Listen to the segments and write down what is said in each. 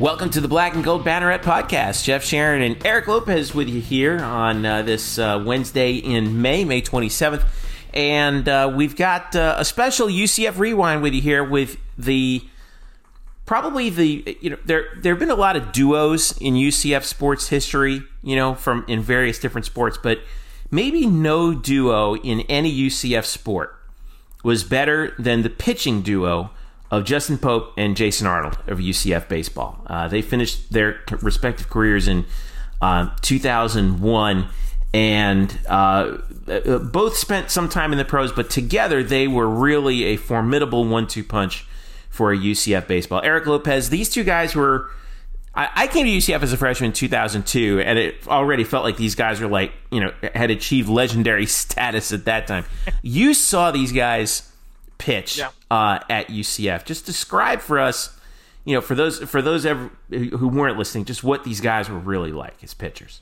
Welcome to the Black and Gold Banneret podcast. Jeff Sharon and Eric Lopez with you here on uh, this uh, Wednesday in May, May 27th. And uh, we've got uh, a special UCF rewind with you here with the probably the you know there there have been a lot of duos in UCF sports history, you know, from in various different sports, but maybe no duo in any UCF sport was better than the pitching duo of Justin Pope and Jason Arnold of UCF baseball. Uh, they finished their respective careers in uh, 2001 and uh, uh, both spent some time in the pros, but together they were really a formidable one two punch for UCF baseball. Eric Lopez, these two guys were. I, I came to UCF as a freshman in 2002, and it already felt like these guys were like, you know, had achieved legendary status at that time. you saw these guys pitch yeah. Uh, at UCF. Just describe for us, you know, for those for those ever, who weren't listening, just what these guys were really like as pitchers.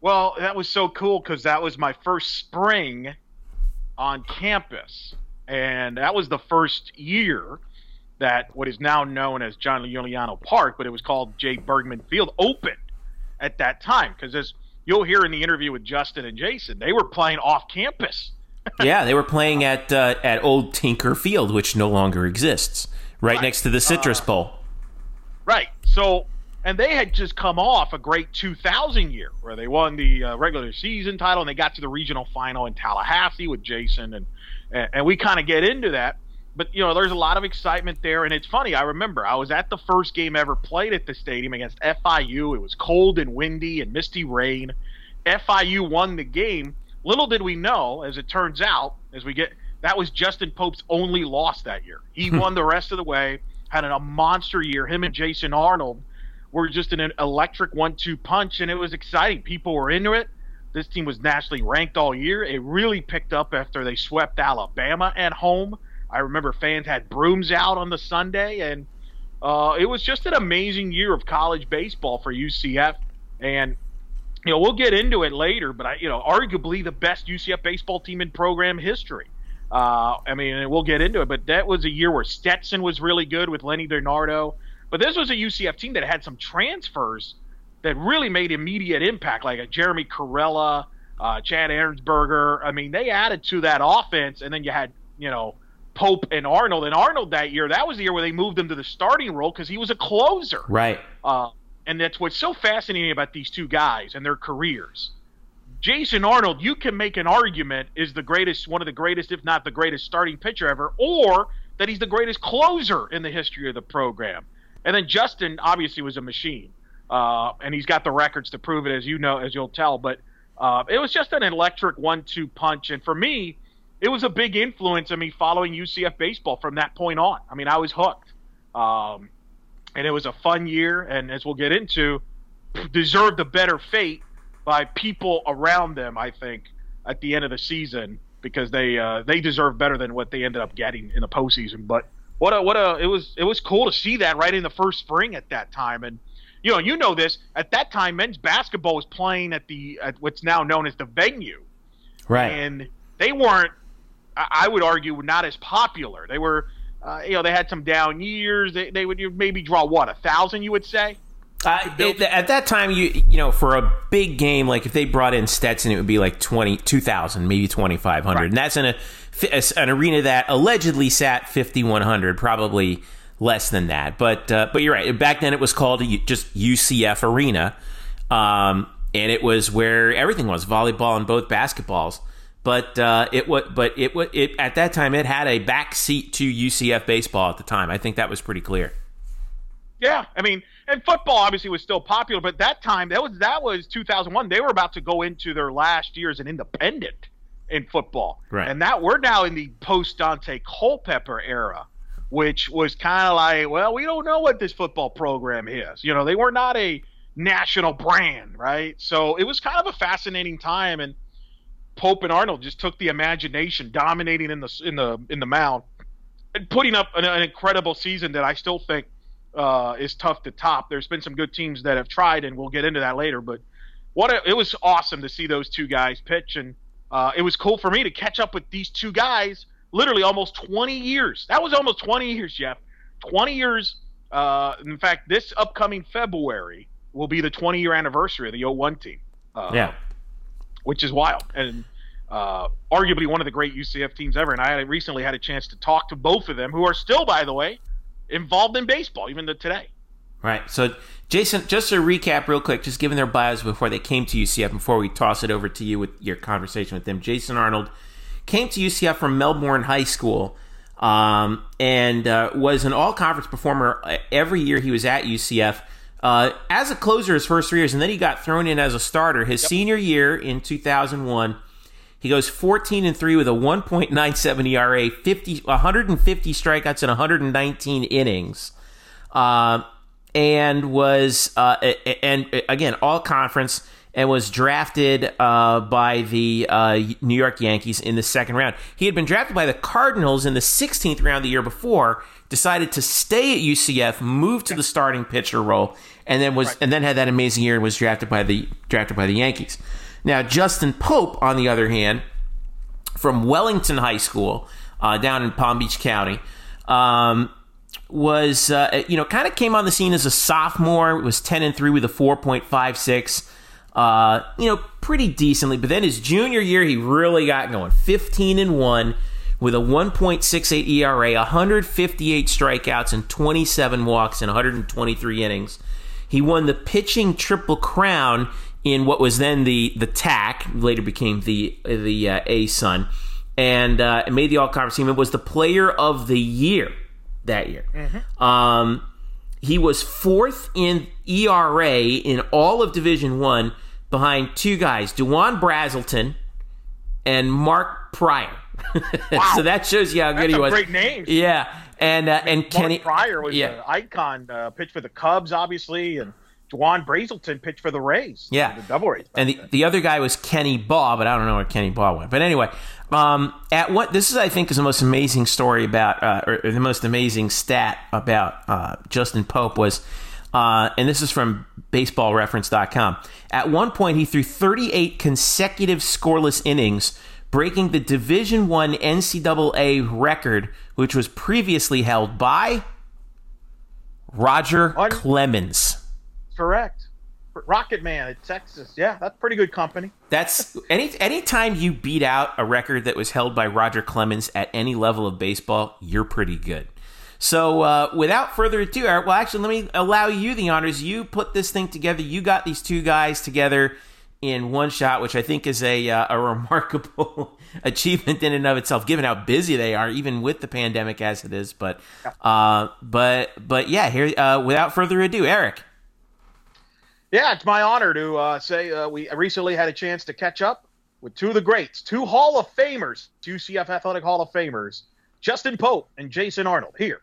Well, that was so cool because that was my first spring on campus, and that was the first year that what is now known as John Euliano Park, but it was called Jay Bergman Field, opened at that time. Because as you'll hear in the interview with Justin and Jason, they were playing off campus yeah, they were playing at uh, at Old Tinker Field, which no longer exists, right, right. next to the Citrus uh, Bowl. Right. So, and they had just come off a great 2000 year where they won the uh, regular season title and they got to the regional final in Tallahassee with Jason and and, and we kind of get into that. But you know, there's a lot of excitement there, and it's funny. I remember I was at the first game ever played at the stadium against FIU. It was cold and windy and misty rain. FIU won the game Little did we know, as it turns out, as we get that was Justin Pope's only loss that year. He hmm. won the rest of the way, had a monster year. Him and Jason Arnold were just an electric one-two punch, and it was exciting. People were into it. This team was nationally ranked all year. It really picked up after they swept Alabama at home. I remember fans had brooms out on the Sunday, and uh, it was just an amazing year of college baseball for UCF. And you know, we'll get into it later, but I, you know, arguably the best UCF baseball team in program history. Uh, I mean, we'll get into it, but that was a year where Stetson was really good with Lenny Bernardo. But this was a UCF team that had some transfers that really made immediate impact, like a Jeremy Corella, uh, Chad Ahrensberger. I mean, they added to that offense, and then you had, you know, Pope and Arnold. And Arnold that year, that was the year where they moved him to the starting role because he was a closer. Right. Uh, and that's what's so fascinating about these two guys and their careers. Jason Arnold, you can make an argument is the greatest, one of the greatest, if not the greatest, starting pitcher ever, or that he's the greatest closer in the history of the program. And then Justin obviously was a machine, uh, and he's got the records to prove it, as you know, as you'll tell. But uh, it was just an electric one-two punch, and for me, it was a big influence on me following UCF baseball from that point on. I mean, I was hooked. Um, and it was a fun year. And as we'll get into, deserved a better fate by people around them. I think at the end of the season because they uh, they deserve better than what they ended up getting in the postseason. But what a what a it was it was cool to see that right in the first spring at that time and. You know, you know this. At that time, men's basketball was playing at the at what's now known as the venue, right? And they weren't. I would argue not as popular. They were uh, you know, they had some down years. They, they would maybe draw what a thousand, you would say. Uh, it, at that time, you you know, for a big game, like if they brought in Stetson, it would be like 20, 2,000, maybe twenty five hundred, right. and that's in a an arena that allegedly sat fifty one hundred, probably less than that. But uh, but you're right. Back then, it was called just UCF Arena, um, and it was where everything was volleyball and both basketballs but uh, it was but it was it at that time it had a back seat to UCF baseball at the time. I think that was pretty clear. Yeah, I mean, and football obviously was still popular, but that time that was that was 2001. They were about to go into their last year as an independent in football, right? And that we're now in the post Dante Culpepper era, which was kind of like, well, we don't know what this football program is. You know, they were not a national brand, right? So it was kind of a fascinating time and Pope and Arnold just took the imagination, dominating in the in the in the mound, and putting up an, an incredible season that I still think uh, is tough to top. There's been some good teams that have tried, and we'll get into that later. But what a, it was awesome to see those two guys pitch, and uh, it was cool for me to catch up with these two guys. Literally almost 20 years. That was almost 20 years, Jeff. 20 years Uh, in fact, this upcoming February will be the 20 year anniversary of the 01 team. Uh, yeah. Which is wild. And uh, arguably one of the great UCF teams ever. And I had, recently had a chance to talk to both of them, who are still, by the way, involved in baseball, even to today. Right. So, Jason, just to recap real quick, just given their bios before they came to UCF, before we toss it over to you with your conversation with them, Jason Arnold came to UCF from Melbourne High School um, and uh, was an all conference performer every year he was at UCF. Uh, as a closer his first three years, and then he got thrown in as a starter his yep. senior year in 2001. He goes 14 and 3 with a 1.97 ERA, 50, 150 strikeouts in 119 innings. Uh, and was uh, and again all conference and was drafted uh, by the uh, New York Yankees in the second round. He had been drafted by the Cardinals in the 16th round the year before. Decided to stay at UCF, moved to the starting pitcher role, and then was right. and then had that amazing year and was drafted by the drafted by the Yankees. Now Justin Pope, on the other hand, from Wellington High School uh, down in Palm Beach County. Um, was uh, you know kind of came on the scene as a sophomore. Was ten and three with a four point five six. Uh, you know, pretty decently. But then his junior year, he really got going. Fifteen and one with a 1.68 ERA, 158 strikeouts, and 27 walks in 123 innings. He won the pitching triple crown in what was then the the TAC, later became the the uh, ASUN, and uh, made the All Conference team. It was the Player of the Year that year. Mm-hmm. Um, he was fourth in ERA in all of Division One, behind two guys, Dewon Brazelton and Mark Prior. Wow. so that shows you how good he was. Great names. Yeah, and uh, and Mark Kenny Prior was yeah. an icon. Uh, pitched for the Cubs, obviously, and Dewon Brazelton pitched for the Rays. Yeah, the Devil Rays. And the, the other guy was Kenny Baugh, but I don't know where Kenny Baugh went. But anyway, um, at what this is, I think, is the most amazing story about, uh, or, or, the most amazing stat about uh, Justin Pope was, uh, and this is from BaseballReference.com. At one point, he threw 38 consecutive scoreless innings, breaking the Division One NCAA record, which was previously held by Roger Clemens. Correct. Rocket Man at Texas. Yeah, that's pretty good company. That's any anytime you beat out a record that was held by Roger Clemens at any level of baseball, you're pretty good. So, uh, without further ado, Eric, well, actually, let me allow you the honors. You put this thing together. You got these two guys together in one shot, which I think is a uh, a remarkable achievement in and of itself, given how busy they are, even with the pandemic as it is. But, uh, but, but yeah. Here, uh, without further ado, Eric. Yeah, it's my honor to uh, say uh, we recently had a chance to catch up with two of the greats, two Hall of Famers, two CF Athletic Hall of Famers, Justin Pope and Jason Arnold, here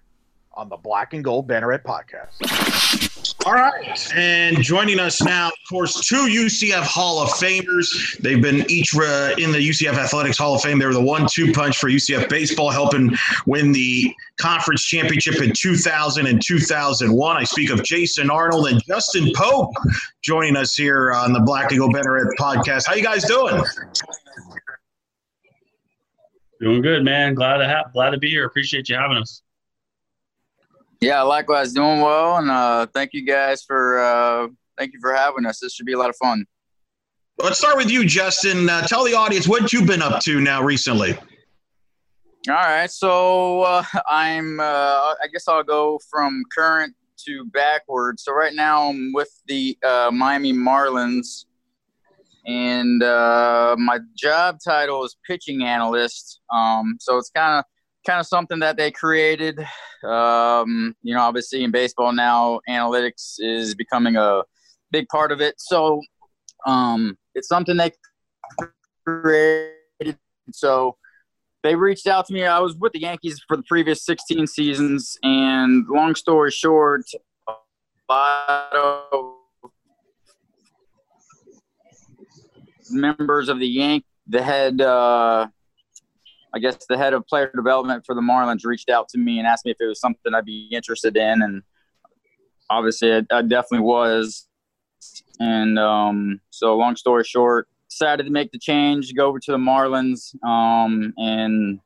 on the Black and Gold Banneret podcast. All right. And joining us now, of course, two UCF Hall of Famers. They've been each uh, in the UCF Athletics Hall of Fame. They were the one two punch for UCF baseball, helping win the conference championship in 2000 and 2001. I speak of Jason Arnold and Justin Pope joining us here on the Black and Gold Banneret podcast. How you guys doing? Doing good, man. Glad to have, glad to be here. Appreciate you having us. Yeah, likewise, doing well, and uh, thank you guys for uh, thank you for having us. This should be a lot of fun. Let's start with you, Justin. Uh, tell the audience what you've been up to now recently. All right, so uh, I'm. Uh, I guess I'll go from current to backwards. So right now I'm with the uh, Miami Marlins, and uh, my job title is pitching analyst. Um, so it's kind of kind of something that they created. Um, you know, obviously in baseball now, analytics is becoming a big part of it. So um, it's something they created. So they reached out to me. I was with the Yankees for the previous 16 seasons, and long story short, a lot of members of the Yank, the head. Uh, I guess the head of player development for the Marlins reached out to me and asked me if it was something I'd be interested in, and obviously I, I definitely was. And um, so, long story short, decided to make the change, go over to the Marlins, um, and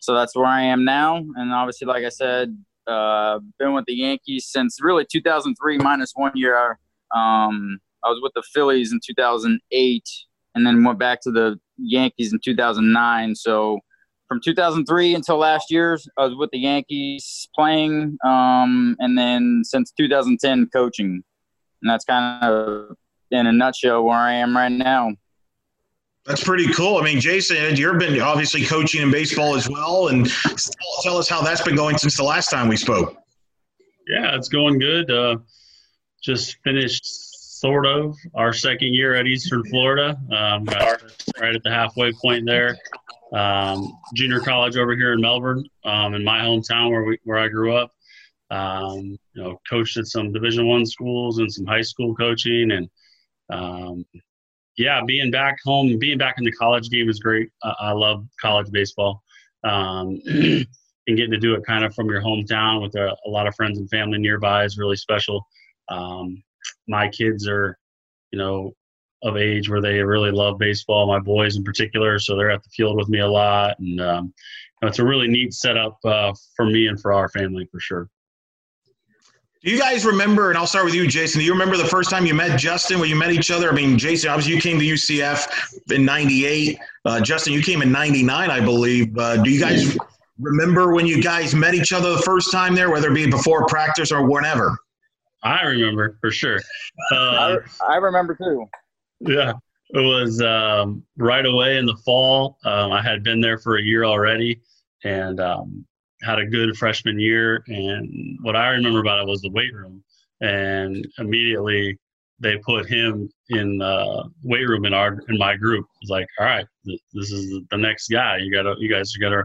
so that's where I am now. And obviously, like I said, uh, been with the Yankees since really 2003 minus one year. Um, I was with the Phillies in 2008, and then went back to the Yankees in 2009. So from 2003 until last year, I was with the Yankees playing, um, and then since 2010 coaching, and that's kind of in a nutshell where I am right now. That's pretty cool. I mean, Jason, you've been obviously coaching in baseball as well, and tell us how that's been going since the last time we spoke. Yeah, it's going good. Uh, just finished sort of our second year at Eastern Florida. Um, right at the halfway point there. Um, junior college over here in Melbourne, um, in my hometown where we where I grew up. Um, you know, coached at some Division One schools and some high school coaching, and um, yeah, being back home, being back in the college game is great. I, I love college baseball. Um, and getting to do it kind of from your hometown with a, a, lot of friends and family nearby is really special. Um, my kids are, you know, of age where they really love baseball. My boys in particular, so they're at the field with me a lot, and um, you know, it's a really neat setup uh, for me and for our family for sure. Do you guys remember, and I'll start with you, Jason, do you remember the first time you met Justin, when you met each other? I mean, Jason, obviously you came to UCF in 98. Uh, Justin, you came in 99, I believe. Uh, do you guys remember when you guys met each other the first time there, whether it be before practice or whenever? I remember for sure. Uh, I, I, remember too. Yeah, it was um, right away in the fall. Um, I had been there for a year already, and um, had a good freshman year. And what I remember about it was the weight room. And immediately they put him in the weight room in our in my group. It was like, all right, this is the next guy. You gotta, you guys gotta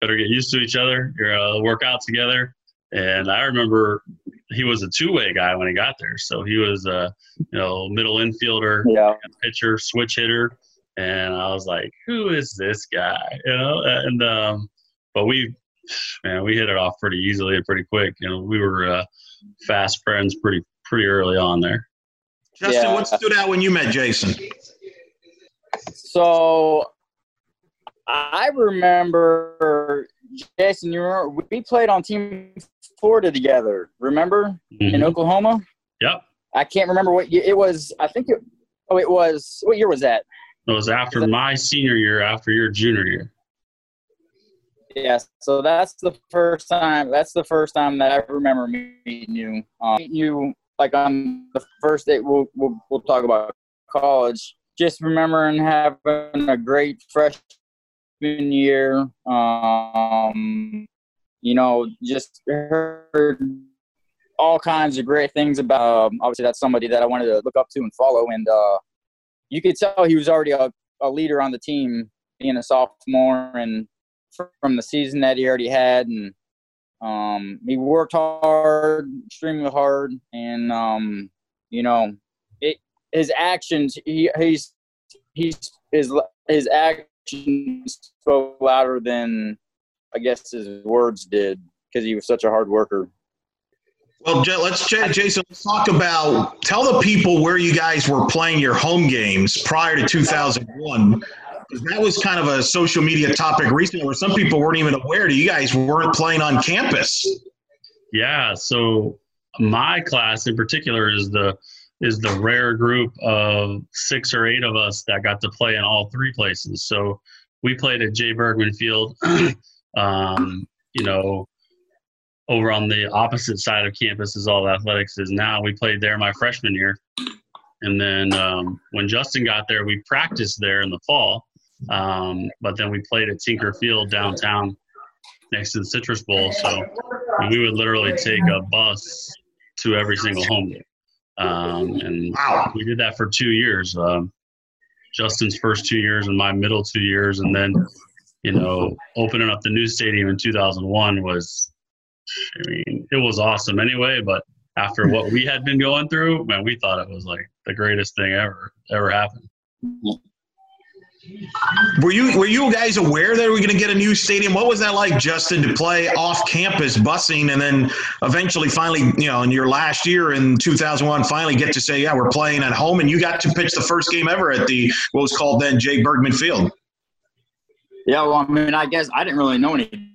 better get used to each other. You're gonna work out together. And I remember he was a two-way guy when he got there. So he was a you know middle infielder, yeah. pitcher, switch hitter, and I was like, who is this guy? You know, and um, but we man, we hit it off pretty easily and pretty quick. You know, we were uh, fast friends pretty pretty early on there. Justin, yeah. what stood out when you met Jason? So I remember Jason. You remember we played on Team Florida together. Remember mm-hmm. in Oklahoma? Yep. I can't remember what it was. I think it. Oh, it was. What year was that? It was after was my senior year, after your junior year. Yeah, so that's the first time. That's the first time that I remember meeting you. Um, meeting you like on the first day. We'll we'll, we'll talk about college. Just remembering having a great freshman year. Um, you know, just heard all kinds of great things about. Um, obviously, that's somebody that I wanted to look up to and follow, and uh, you could tell he was already a, a leader on the team, being a sophomore and from the season that he already had, and um, he worked hard, extremely hard, and um, you know, it, his actions, he, he's he's his his actions spoke louder than I guess his words did because he was such a hard worker. Well, let's Jason. Let's talk about. Tell the people where you guys were playing your home games prior to 2001 that was kind of a social media topic recently where some people weren't even aware that you guys weren't playing on campus. Yeah, so my class in particular is the is the rare group of six or eight of us that got to play in all three places. So we played at Jay Bergman Field, um, you know, over on the opposite side of campus is all athletics is now. We played there my freshman year. And then um, when Justin got there, we practiced there in the fall. Um, but then we played at Tinker Field downtown next to the Citrus Bowl. So we would literally take a bus to every single home game. Um, and wow. we did that for two years. Um, Justin's first two years and my middle two years. And then, you know, opening up the new stadium in 2001 was, I mean, it was awesome anyway. But after what we had been going through, man, we thought it was like the greatest thing ever, ever happened. Were you were you guys aware that we were going to get a new stadium? What was that like, Justin, to play off campus busing and then eventually finally, you know, in your last year in 2001, finally get to say, yeah, we're playing at home, and you got to pitch the first game ever at the what was called then Jay Bergman Field. Yeah, well, I mean, I guess I didn't really know any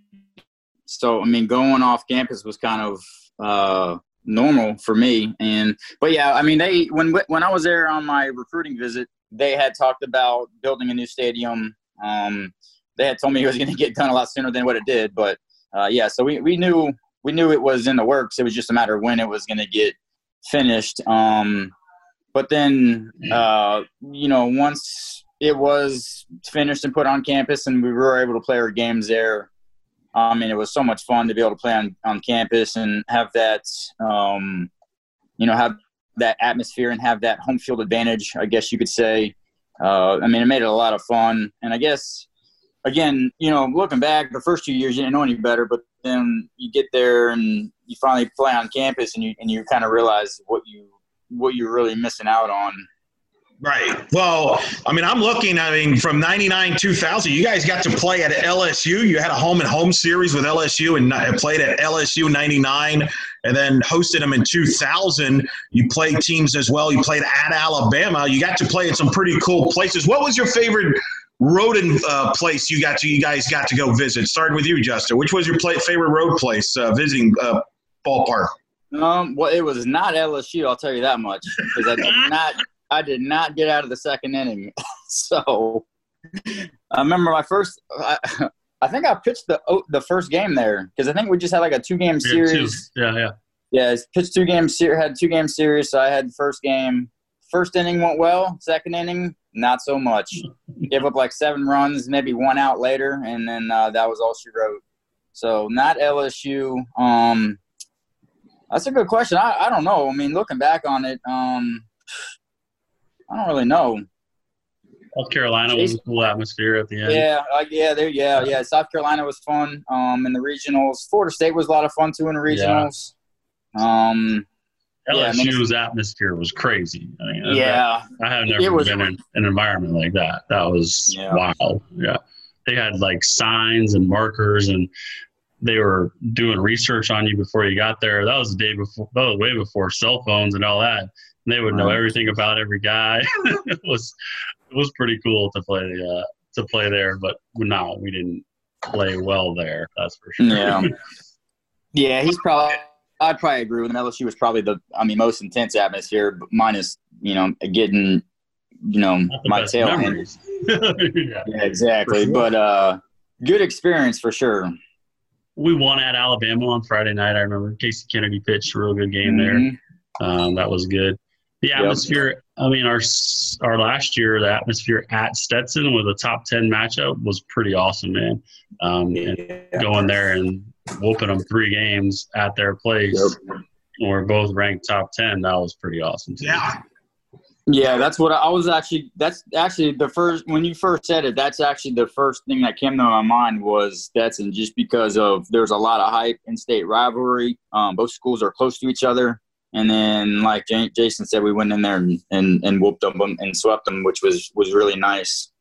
so I mean, going off campus was kind of uh, normal for me. And but yeah, I mean, they when when I was there on my recruiting visit, they had talked about building a new stadium. Um, they had told me it was going to get done a lot sooner than what it did, but uh, yeah, so we, we knew we knew it was in the works. It was just a matter of when it was going to get finished. Um, but then, uh, you know, once it was finished and put on campus, and we were able to play our games there. I mean, it was so much fun to be able to play on, on campus and have that, um, you know, have that atmosphere and have that home field advantage, I guess you could say. Uh, I mean, it made it a lot of fun. And I guess, again, you know, looking back, the first two years you didn't know any better, but then you get there and you finally play on campus and you and you kind of realize what you what you're really missing out on Right. Well, I mean, I'm looking, I mean, from 99, 2000, you guys got to play at LSU. You had a home and home series with LSU and played at LSU 99 and then hosted them in 2000. You played teams as well. You played at Alabama. You got to play at some pretty cool places. What was your favorite road and uh, place you got to, you guys got to go visit? Starting with you, Justin. Which was your play, favorite road place uh, visiting uh, ballpark? Um, well, it was not LSU. I'll tell you that much because I did not I did not get out of the second inning. so I remember my first. I, I, think I pitched the oh, the first game there because I think we just had like a two game series. Yeah, yeah, yeah. Pitched two games. Had two game series. So I had the first game. First inning went well. Second inning, not so much. Gave up like seven runs, maybe one out later, and then uh, that was all she wrote. So not LSU. Um, that's a good question. I, I don't know. I mean, looking back on it, um, I don't really know. South Carolina was a cool atmosphere at the end. Yeah, uh, yeah, there, yeah, yeah. South Carolina was fun. Um, in the regionals, Florida State was a lot of fun too in the regionals. Yeah. Um, LSU's yeah, atmosphere was crazy. I mean, yeah, I have never was, been in an environment like that. That was yeah. wow. Yeah, they had like signs and markers, and they were doing research on you before you got there. That was the day before. That was way before cell phones and all that they would know everything about every guy. it was it was pretty cool to play uh, to play there, but no, we didn't play well there. That's for sure. Yeah, yeah, he's probably. I'd probably agree with him. LSU was probably the, I mean, most intense atmosphere, minus you know getting, you know, my tail yeah. yeah. exactly. Sure. But uh, good experience for sure. We won at Alabama on Friday night. I remember Casey Kennedy pitched a real good game mm-hmm. there. Um, that was good. The atmosphere. Yep. I mean, our our last year, the atmosphere at Stetson with a top ten matchup was pretty awesome, man. Um, yeah. going there and whooping them three games at their place, yep. we're both ranked top ten. That was pretty awesome. Too. Yeah. Yeah, that's what I was actually. That's actually the first when you first said it. That's actually the first thing that came to my mind was Stetson, just because of there's a lot of hype in state rivalry. Um, both schools are close to each other. And then, like Jason said, we went in there and, and, and whooped them and swept them, which was, was really nice.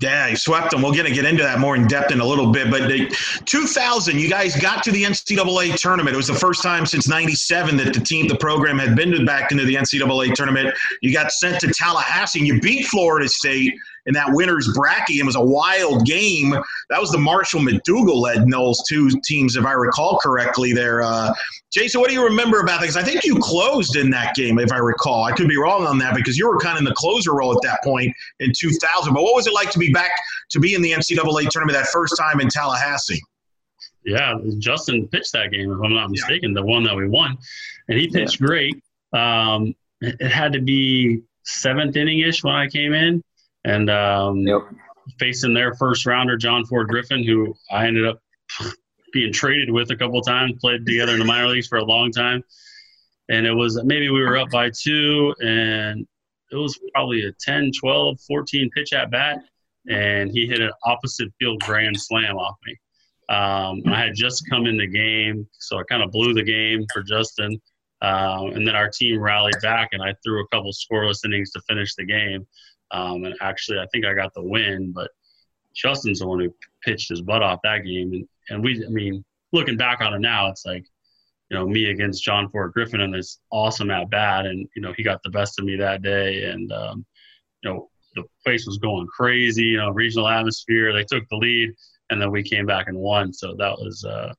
Yeah, he swept them. We're going to get into that more in depth in a little bit. But 2000, you guys got to the NCAA tournament. It was the first time since '97 that the team, the program, had been back into the NCAA tournament. You got sent to Tallahassee and you beat Florida State in that winner's bracket. It was a wild game. That was the Marshall McDougall led Noles two teams, if I recall correctly. There, uh, Jason, what do you remember about? Because I think you closed in that game, if I recall. I could be wrong on that because you were kind of in the closer role at that point in 2000. But what was it like to be back to be in the NCAA tournament that first time in Tallahassee? Yeah, Justin pitched that game, if I'm not mistaken, yeah. the one that we won, and he pitched yeah. great. Um, it had to be seventh inning ish when I came in and um, yep. facing their first rounder, John Ford Griffin, who I ended up being traded with a couple times, played together in the minor leagues for a long time. And it was maybe we were up by two, and it was probably a 10, 12, 14 pitch at bat, and he hit an opposite field grand slam off me. Um, I had just come in the game, so I kind of blew the game for Justin. Um, and then our team rallied back, and I threw a couple scoreless innings to finish the game. Um, and actually, I think I got the win, but Justin's the one who pitched his butt off that game. And, and we, I mean, looking back on it now, it's like, you know, me against John Ford Griffin and this awesome at bat. And, you know, he got the best of me that day. And, um, you know, the place was going crazy, you know, regional atmosphere. They took the lead. and then we came back and won. So that was, uh,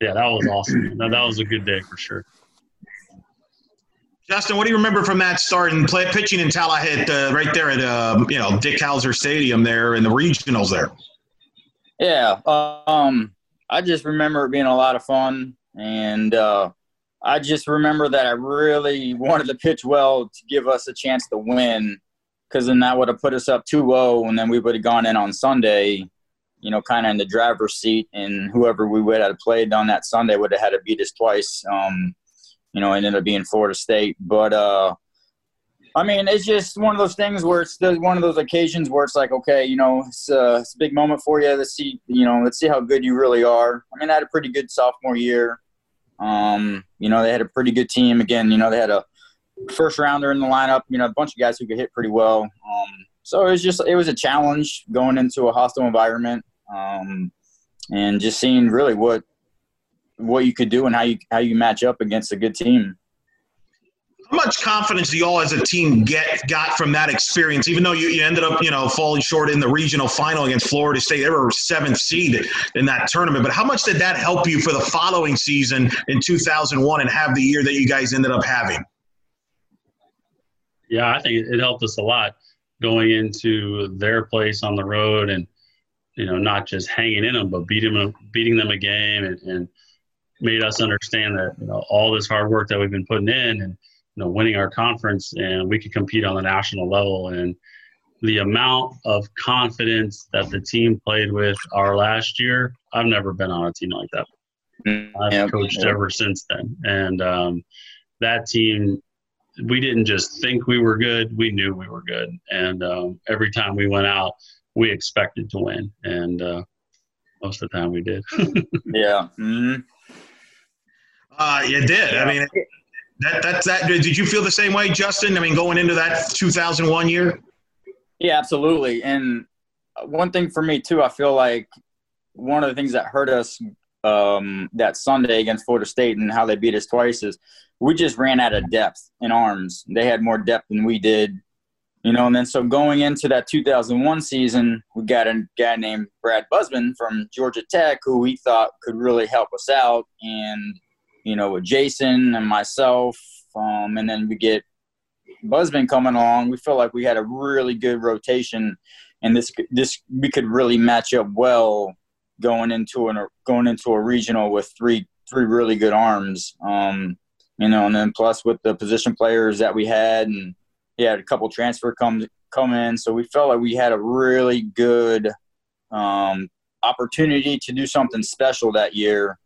yeah, that was awesome. that, that was a good day for sure. Justin, what do you remember from that start and play, pitching in Tallahassee, uh, right there at uh, you know Dick Howser Stadium there in the regionals there? Yeah, um, I just remember it being a lot of fun, and uh, I just remember that I really wanted to pitch well to give us a chance to win, because then that would have put us up 2-0, and then we would have gone in on Sunday, you know, kind of in the driver's seat, and whoever we would have played on that Sunday would have had to beat us twice. Um, you know, it ended up being Florida State. But uh, I mean, it's just one of those things where it's one of those occasions where it's like, okay, you know, it's, uh, it's a big moment for you. Let's see, you know, let's see how good you really are. I mean, I had a pretty good sophomore year. Um, you know, they had a pretty good team. Again, you know, they had a first rounder in the lineup. You know, a bunch of guys who could hit pretty well. Um, so it was just it was a challenge going into a hostile environment, um, and just seeing really what what you could do and how you how you match up against a good team. How much confidence do you all as a team get got from that experience? Even though you, you ended up, you know, falling short in the regional final against Florida State, they were seventh seed in that tournament. But how much did that help you for the following season in 2001 and have the year that you guys ended up having? Yeah, I think it helped us a lot going into their place on the road and you know not just hanging in them, but beating them, beating them a game and, and made us understand that you know all this hard work that we've been putting in and you know winning our conference and we could compete on the national level. And the amount of confidence that the team played with our last year i've never been on a team like that. I've yep. coached yep. ever since then. And um, that team we didn't just think we were good we knew we were good. And um, every time we went out we expected to win. And uh, most of the time we did. Yeah. Mm-hmm. Uh, you did. I mean, that that's that. Did you feel the same way, Justin? I mean, going into that 2001 year. Yeah, absolutely. And one thing for me too, I feel like one of the things that hurt us um, that Sunday against Florida State and how they beat us twice is we just ran out of depth in arms. They had more depth than we did, you know. And then so going into that 2001 season, we got a guy named Brad Busman from Georgia Tech who we thought could really help us out and you know, with Jason and myself, um, and then we get Busman coming along. We felt like we had a really good rotation, and this this we could really match up well going into an going into a regional with three three really good arms. Um, you know, and then plus with the position players that we had, and he had a couple transfer come come in, so we felt like we had a really good um, opportunity to do something special that year.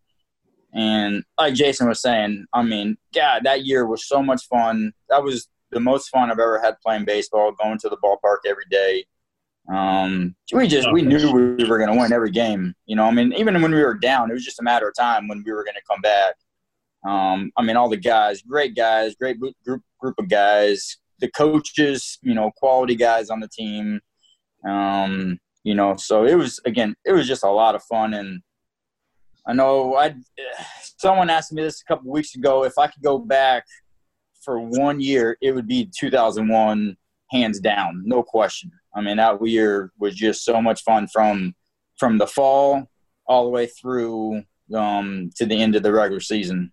And like Jason was saying, I mean, God, that year was so much fun. That was the most fun I've ever had playing baseball, going to the ballpark every day. Um, we just we knew we were going to win every game. You know, I mean, even when we were down, it was just a matter of time when we were going to come back. Um, I mean, all the guys, great guys, great group group of guys. The coaches, you know, quality guys on the team. Um, you know, so it was again, it was just a lot of fun and I know I someone asked me this a couple weeks ago if I could go back for one year, it would be 2001, hands down, no question. I mean, that year was just so much fun from from the fall all the way through um, to the end of the regular season.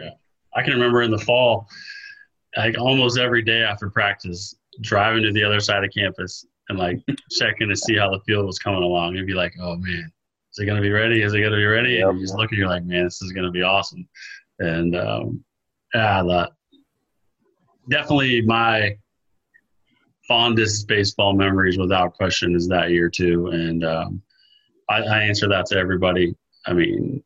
Yeah, I can remember in the fall, like almost every day after practice, driving to the other side of campus and like checking to see how the field was coming along. It'd be like, oh man, it going to be ready? Is it going to be ready? Yep. And you just look and you're like, man, this is going to be awesome. And um, yeah, that definitely my fondest baseball memories without question is that year too. And um, I, I answer that to everybody. I mean,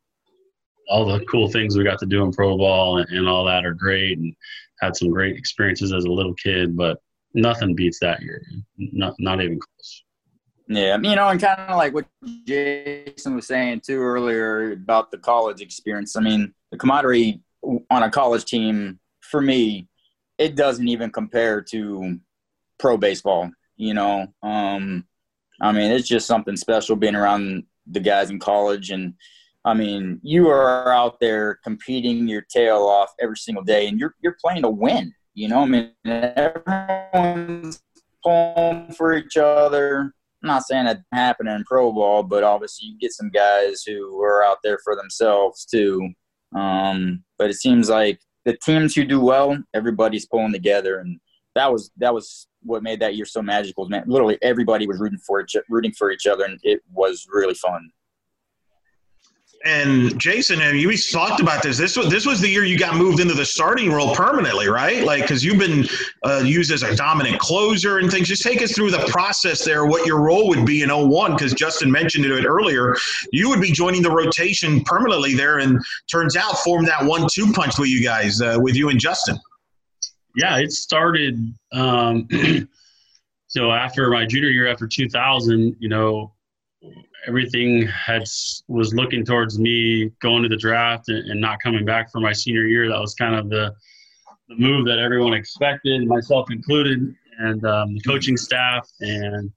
all the cool things we got to do in pro ball and, and, all that are great and had some great experiences as a little kid, but nothing beats that year. Not, not even close. Yeah, you know, and kind of like what Jason was saying too earlier about the college experience. I mean, the camaraderie on a college team for me, it doesn't even compare to pro baseball. You know, um, I mean, it's just something special being around the guys in college, and I mean, you are out there competing your tail off every single day, and you're you're playing to win. You know, I mean, everyone's pulling for each other I'm not saying that happened in pro ball, but obviously you get some guys who are out there for themselves too. Um, but it seems like the teams who do well, everybody's pulling together, and that was that was what made that year so magical. Man, literally everybody was rooting for each rooting for each other, and it was really fun. And Jason, and you we talked about this. This was this was the year you got moved into the starting role permanently, right? Like because you've been uh, used as a dominant closer and things. Just take us through the process there. What your role would be in 01, because Justin mentioned it earlier. You would be joining the rotation permanently there, and turns out formed that one-two punch with you guys, uh, with you and Justin. Yeah, it started. Um, so after my junior year, after 2000, you know, everything had was looking towards me going to the draft and, and, not coming back for my senior year. That was kind of the the move that everyone expected, myself included, and um, the coaching staff. And,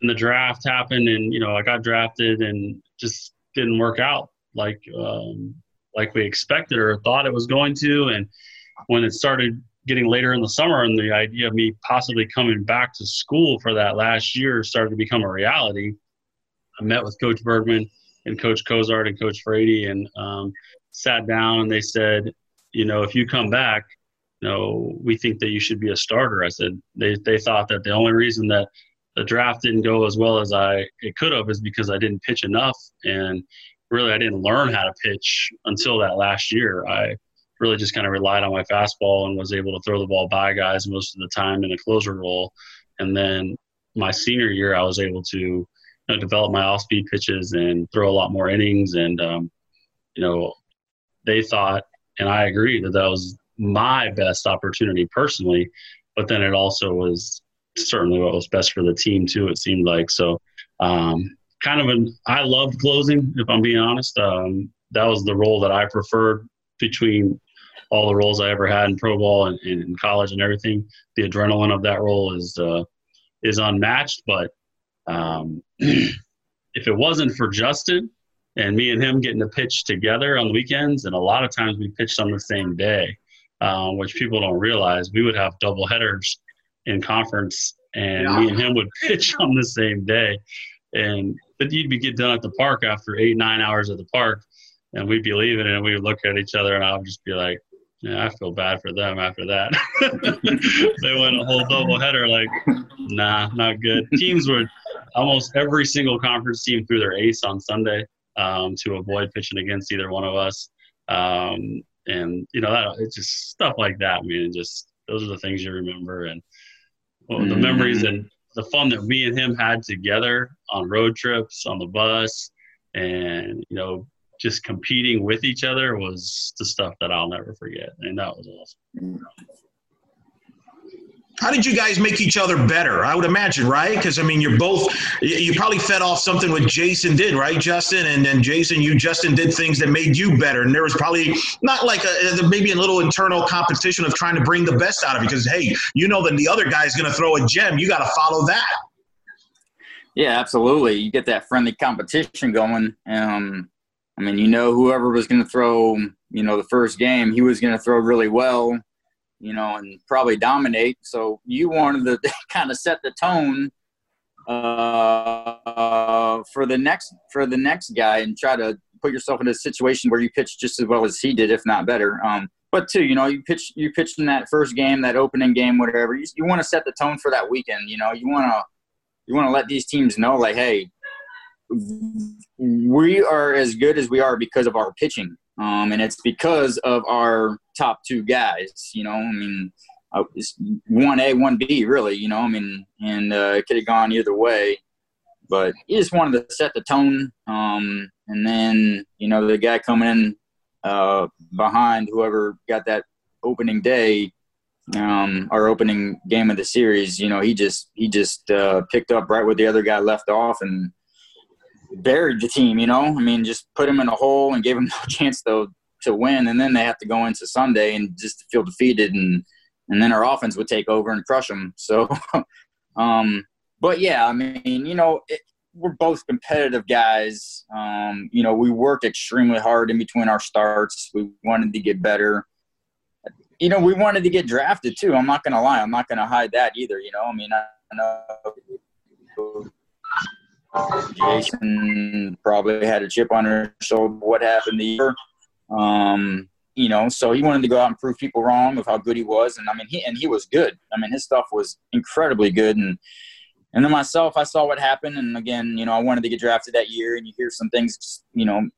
and the draft happened, and you know I got drafted, and just didn't work out like um, like we expected or thought it was going to. And when it started getting later in the summer, and the idea of me possibly coming back to school for that last year started to become a reality I met with Coach Bergman and Coach Cozart and Coach Frady and um, sat down and they said, you know, if you come back, you know, we think that you should be a starter. I said they they thought that the only reason that the draft didn't go as well as I it could have is because I didn't pitch enough and really I didn't learn how to pitch until that last year. I really just kind of relied on my fastball and was able to throw the ball by guys most of the time in a closer role. And then my senior year, I was able to know, develop my off speed pitches and throw a lot more innings. And, um, you know, they thought, and I agree, that that was my best opportunity personally. But then it also was certainly what was best for the team, too, it seemed like. So, um, kind of an, I loved closing, if I'm being honest. Um, that was the role that I preferred between all the roles I ever had in pro ball and, and in college and everything. The adrenaline of that role is uh, is unmatched, but um, if it wasn't for Justin and me and him getting to pitch together on the weekends, and a lot of times we pitched on the same day, um, which people don't realize, we would have double headers in conference, and yeah. me and him would pitch on the same day. And but you'd be get done at the park after eight nine hours at the park, and we'd be leaving, and we would look at each other, and I would just be like, yeah, I feel bad for them after that. they went a whole double header, like, nah, not good. Teams would almost every single conference team threw their ace on Sunday um, to avoid pitching against either one of us. Um, and you know that it's just stuff like that. I mean, just those are the things you remember and well, the memories mm-hmm. and the fun that me and him had together on road trips on the bus, and you know just competing with each other was the stuff that I'll never forget, and that was awesome. How did you guys make each other better? I would imagine, right? Because I mean, you're both. You probably fed off something what Jason did, right, Justin? And then Jason, you Justin did things that made you better, and there was probably not like a maybe a little internal competition of trying to bring the best out of you. Because hey, you know that the other guy's going to throw a gem, you got to follow that. Yeah, absolutely. You get that friendly competition going. Um, I mean, you know, whoever was going to throw, you know, the first game, he was going to throw really well, you know, and probably dominate. So you wanted to kind of set the tone uh, for the next for the next guy and try to put yourself in a situation where you pitch just as well as he did, if not better. Um, but too, you know, you pitch you pitched in that first game, that opening game, whatever. You, you want to set the tone for that weekend. You know, you want to you want to let these teams know, like, hey, we are as good as we are because of our pitching. Um, and it's because of our top two guys. You know, I mean, uh, one A, one B, really. You know, I mean, and uh, it could have gone either way, but he just wanted to set the tone. Um, and then you know, the guy coming in uh, behind whoever got that opening day, um, our opening game of the series. You know, he just he just uh, picked up right where the other guy left off and buried the team. You know, I mean, just put them in a hole and gave them no chance to to win, and then they have to go into Sunday and just feel defeated, and and then our offense would take over and crush them. So, um, but yeah, I mean, you know. It, we're both competitive guys. Um, you know, we worked extremely hard in between our starts. We wanted to get better. You know, we wanted to get drafted too. I'm not going to lie. I'm not going to hide that either. You know, I mean, I know Jason probably had a chip on her shoulder. What happened the year? Um, you know, so he wanted to go out and prove people wrong of how good he was. And I mean, he and he was good. I mean, his stuff was incredibly good. And and then myself, I saw what happened. And again, you know, I wanted to get drafted that year. And you hear some things, you know,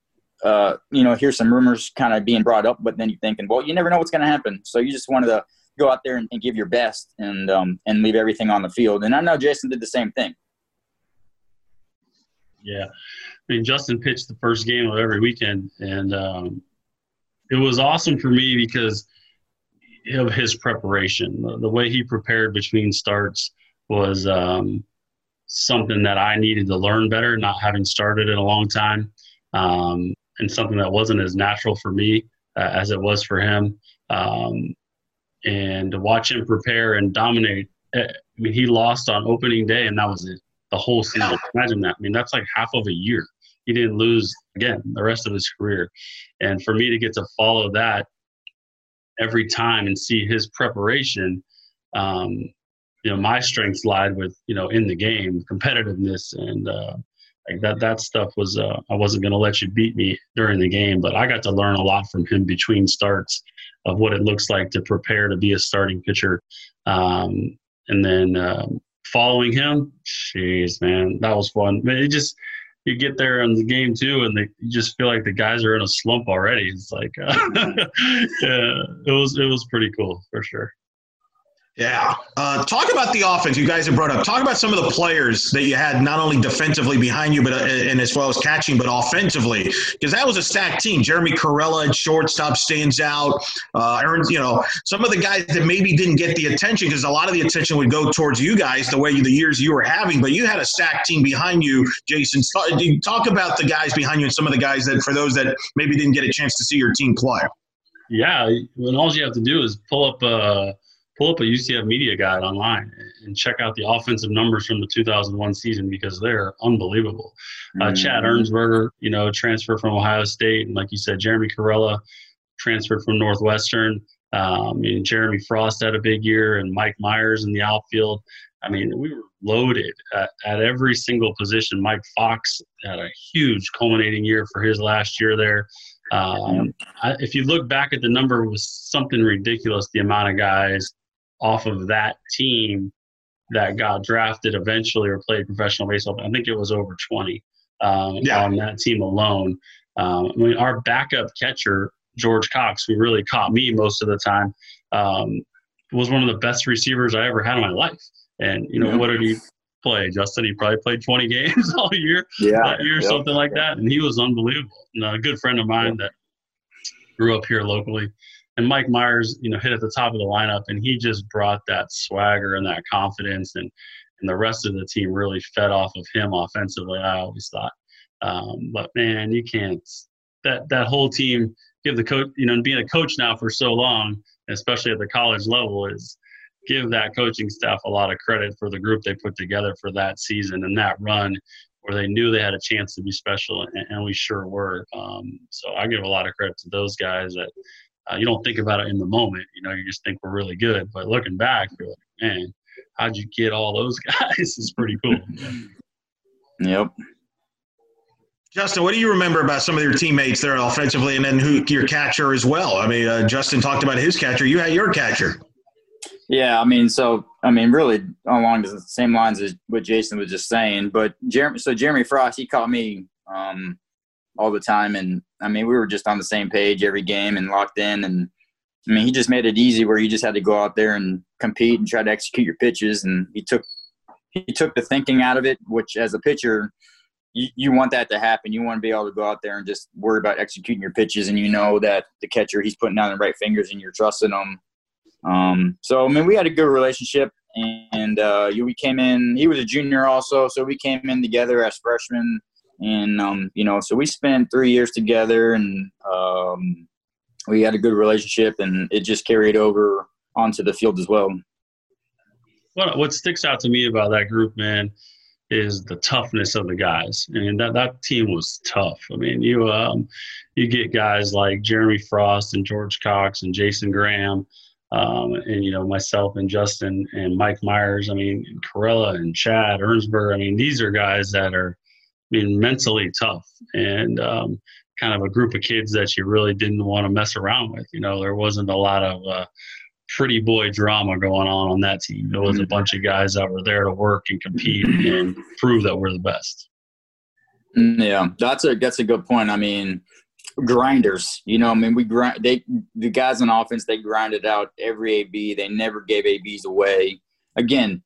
uh, you know, hear some rumors kind of being brought up, but then you're thinking, well, you never know what's going to happen. So you just wanted to go out there and, and give your best and um, and leave everything on the field. And I know Jason did the same thing. Yeah, I mean, Justin pitched the first game of every weekend, and um, it was awesome for me because of his preparation. The, the way he prepared between starts was um, something that I needed to learn better, not having started in a long time, um, and something that wasn't as natural for me uh, as it was for him. Um, and to watch him prepare and dominate. Eh, I mean, he lost on opening day, and that was it. The whole season. Imagine that. I mean, that's like half of a year he didn't lose again the rest of his career. And for me to get to follow that every time and see his preparation, um, you know, my strengths lied with you know in the game competitiveness and uh, like that that stuff was uh, I wasn't going to let you beat me during the game, but I got to learn a lot from him between starts of what it looks like to prepare to be a starting pitcher. Um, and then uh, following him, jeez, man, that was fun. But It just you get there in the game too, and they, you just feel like the guys are in a slump already. It's like, uh, yeah, it was it was pretty cool for sure. Yeah. Uh, talk about the offense you guys have brought up. Talk about some of the players that you had not only defensively behind you, but uh, and as well as catching, but offensively, because that was a stacked team. Jeremy Corella at shortstop stands out. Uh, Aaron, you know, some of the guys that maybe didn't get the attention because a lot of the attention would go towards you guys the way the years you were having, but you had a stacked team behind you, Jason. Talk about the guys behind you and some of the guys that, for those that maybe didn't get a chance to see your team play. Yeah, when all you have to do is pull up. Uh pull up a UCF media guide online and check out the offensive numbers from the 2001 season because they're unbelievable. Uh, mm-hmm. Chad Ernsberger, you know, transferred from Ohio State, and like you said, Jeremy Corella transferred from Northwestern. Um, and Jeremy Frost had a big year, and Mike Myers in the outfield. I mean, we were loaded at, at every single position. Mike Fox had a huge culminating year for his last year there. Um, I, if you look back at the number, it was something ridiculous the amount of guys off of that team that got drafted eventually or played professional baseball. I think it was over 20 um, yeah. on that team alone. Um, I mean, our backup catcher, George Cox, who really caught me most of the time, um, was one of the best receivers I ever had in my life. And, you know, yeah. what did he play, Justin? He probably played 20 games all year, yeah, that year, something like that. And he was unbelievable. And a good friend of mine that grew up here locally and Mike Myers, you know, hit at the top of the lineup, and he just brought that swagger and that confidence, and and the rest of the team really fed off of him offensively. I always thought, um, but man, you can't that that whole team give the coach, you know, being a coach now for so long, especially at the college level, is give that coaching staff a lot of credit for the group they put together for that season and that run where they knew they had a chance to be special, and, and we sure were. Um, so I give a lot of credit to those guys that uh, you don't think about it in the moment. You know, you just think we're really good. But looking back, you're like, man, how'd you get all those guys? it's pretty cool. Yep. Justin, what do you remember about some of your teammates there offensively, and then who your catcher as well? I mean, uh, Justin talked about his catcher. You had your catcher. Yeah, I mean, so I mean, really along the same lines as what Jason was just saying. But Jeremy, so Jeremy Frost, he caught me um, all the time. And I mean, we were just on the same page every game and locked in. And I mean, he just made it easy where you just had to go out there and compete and try to execute your pitches. And he took he took the thinking out of it, which as a pitcher, you, you want that to happen. You want to be able to go out there and just worry about executing your pitches, and you know that the catcher he's putting down the right fingers, and you're trusting him. Um, so I mean, we had a good relationship, and uh, we came in. He was a junior also, so we came in together as freshmen and um, you know, so we spent three years together, and um, we had a good relationship, and it just carried over onto the field as well. What what sticks out to me about that group, man, is the toughness of the guys. I mean, that that team was tough. I mean, you um, you get guys like Jeremy Frost and George Cox and Jason Graham. Um, and you know myself and Justin and Mike Myers. I mean Corella and Chad Ernsberg. I mean these are guys that are mean, mentally tough and um, kind of a group of kids that you really didn't want to mess around with. You know, there wasn't a lot of uh, pretty boy drama going on on that team. There was a mm-hmm. bunch of guys that were there to work and compete and prove that we're the best. Mm, yeah, that's a that's a good point. I mean, grinders. You know, I mean, we grind. They the guys on offense they grinded out every AB. They never gave ABs away. Again,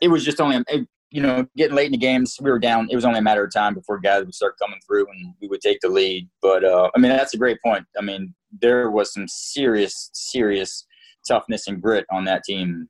it was just only you know getting late in the games. We were down. It was only a matter of time before guys would start coming through and we would take the lead. But uh, I mean, that's a great point. I mean, there was some serious, serious toughness and grit on that team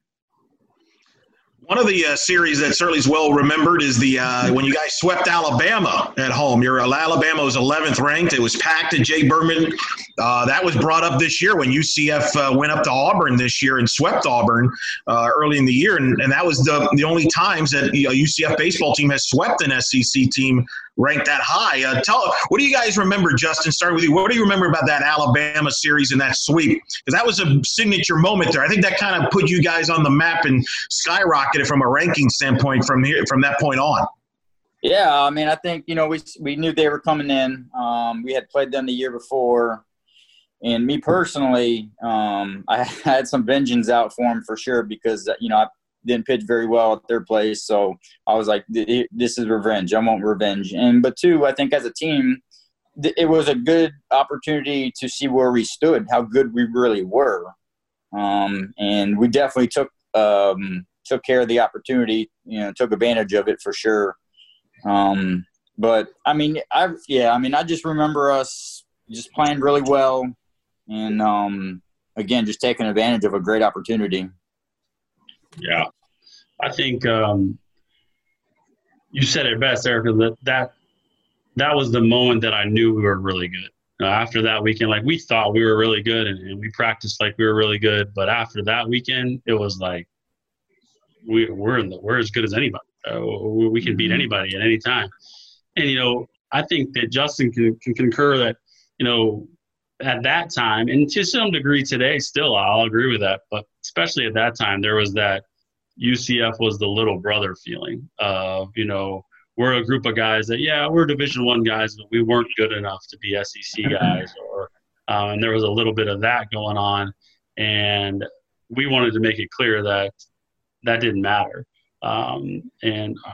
one of the uh, series that certainly is well remembered is the uh, when you guys swept Alabama at home. Your Alabama was 11th ranked. It was packed at Jay Bergman. Uh, that was brought up this year when UCF uh, went up to Auburn this year and swept Auburn uh, early in the year, and, and that was the the only times that a UCF baseball team has swept an SEC team ranked that high. Uh, tell what do you guys remember, Justin? Starting with you. What do you remember about that Alabama series and that sweep? Because that was a signature moment there. I think that kind of put you guys on the map and skyrocketed from a ranking standpoint from here from that point on. Yeah, I mean, I think you know we we knew they were coming in. Um, we had played them the year before, and me personally, um, I had some vengeance out for him for sure because you know I didn't pitch very well at their place. So I was like, this is revenge. I want revenge. And but two, I think as a team, it was a good opportunity to see where we stood, how good we really were, um, and we definitely took um, took care of the opportunity. You know, took advantage of it for sure. Um, but I mean, I yeah, I mean, I just remember us just playing really well, and um, again, just taking advantage of a great opportunity. Yeah, I think um, you said it best, Erica. That that that was the moment that I knew we were really good. Uh, after that weekend, like we thought we were really good, and, and, we practiced like we were really good. But after that weekend, it was like we we're in the, we're as good as anybody. Uh, we can beat mm-hmm. anybody at any time. And you know, I think that Justin can, can concur that you know at that time, and to some degree today, still I'll agree with that. But especially at that time, there was that UCF was the little brother feeling of you know we're a group of guys that yeah we're Division One guys, but we weren't good enough to be SEC guys, or um, and there was a little bit of that going on, and we wanted to make it clear that that didn't matter, um, and uh,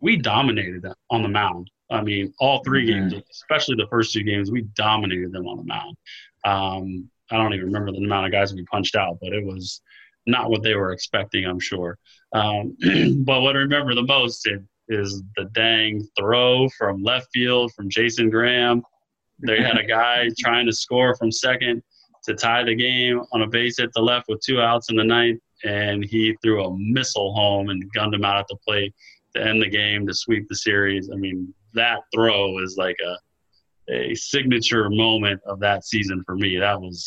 we dominated on the mound. I mean, all 3 mm-hmm. games, especially the first two games, we dominated them on the mound. Um, I don't even remember the amount of guys we punched out, but it was not what they were expecting, I'm sure. Um, but what I remember the most is the dang throw from left field from Jason Graham. They had a guy trying to score from second to tie the game on a base hit the left with two outs in the ninth, and he threw a missile home and gunned him out at the plate to end the game to sweep the series. I mean, that throw is like a a signature moment of that season for me. That was,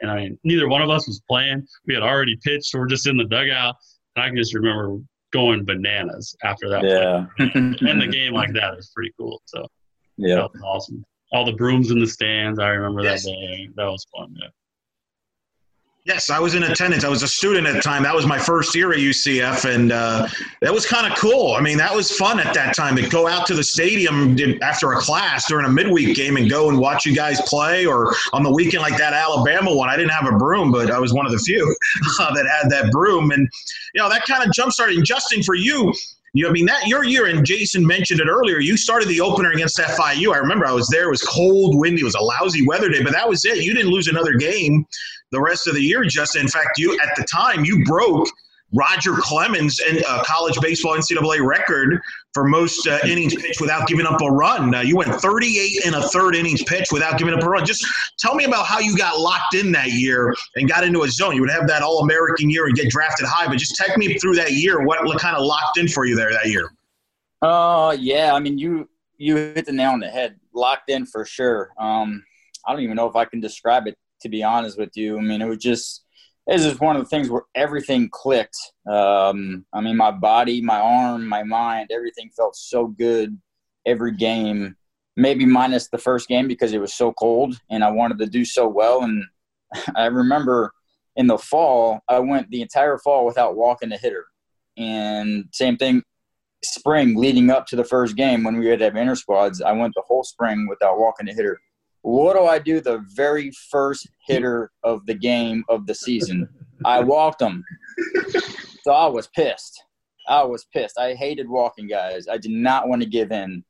and I mean, neither one of us was playing. We had already pitched. So we're just in the dugout. And I can just remember going bananas after that. Yeah. and the game like that is pretty cool. So yeah, that was awesome. All the brooms in the stands. I remember yes. that day. That was fun. Yeah. Yes, I was in attendance. I was a student at the time. That was my first year at UCF, and uh, that was kind of cool. I mean, that was fun at that time to go out to the stadium after a class during a midweek game and go and watch you guys play, or on the weekend like that Alabama one. I didn't have a broom, but I was one of the few uh, that had that broom, and you know that kind of jump started. Justin, for you, you, I mean, that your year, and Jason mentioned it earlier. You started the opener against FIU. I remember I was there. It was cold, windy. It was a lousy weather day, but that was it. You didn't lose another game the rest of the year, Just In fact, you at the time you broke Roger Clemens and uh, college baseball NCAA record for most uh, innings pitched without giving up a run. Uh, you went 38 and a third innings pitched without giving up a run. Just tell me about how you got locked in that year and got into a zone. You would have that All American year and get drafted high, but just take me through that year. What, what kind of locked in for you there that year? Uh, yeah, I mean you you hit the nail on the head. Locked in for sure. Um, I don't even know if I can describe it to be honest with you. I mean, it was just was just one of the things where everything clicked. Um, I mean, my body, my arm, my mind, everything felt so good every game. Maybe minus the first game because it was so cold and I wanted to do so well. And I remember in the fall, I went the entire fall without walking a hitter. And same thing spring leading up to the first game when we had to have inter squads, I went the whole spring without walking a hitter. What do I do the very first hitter of the game of the season? I walked him. So I was pissed. I was pissed. I hated walking guys. I did not want to give in.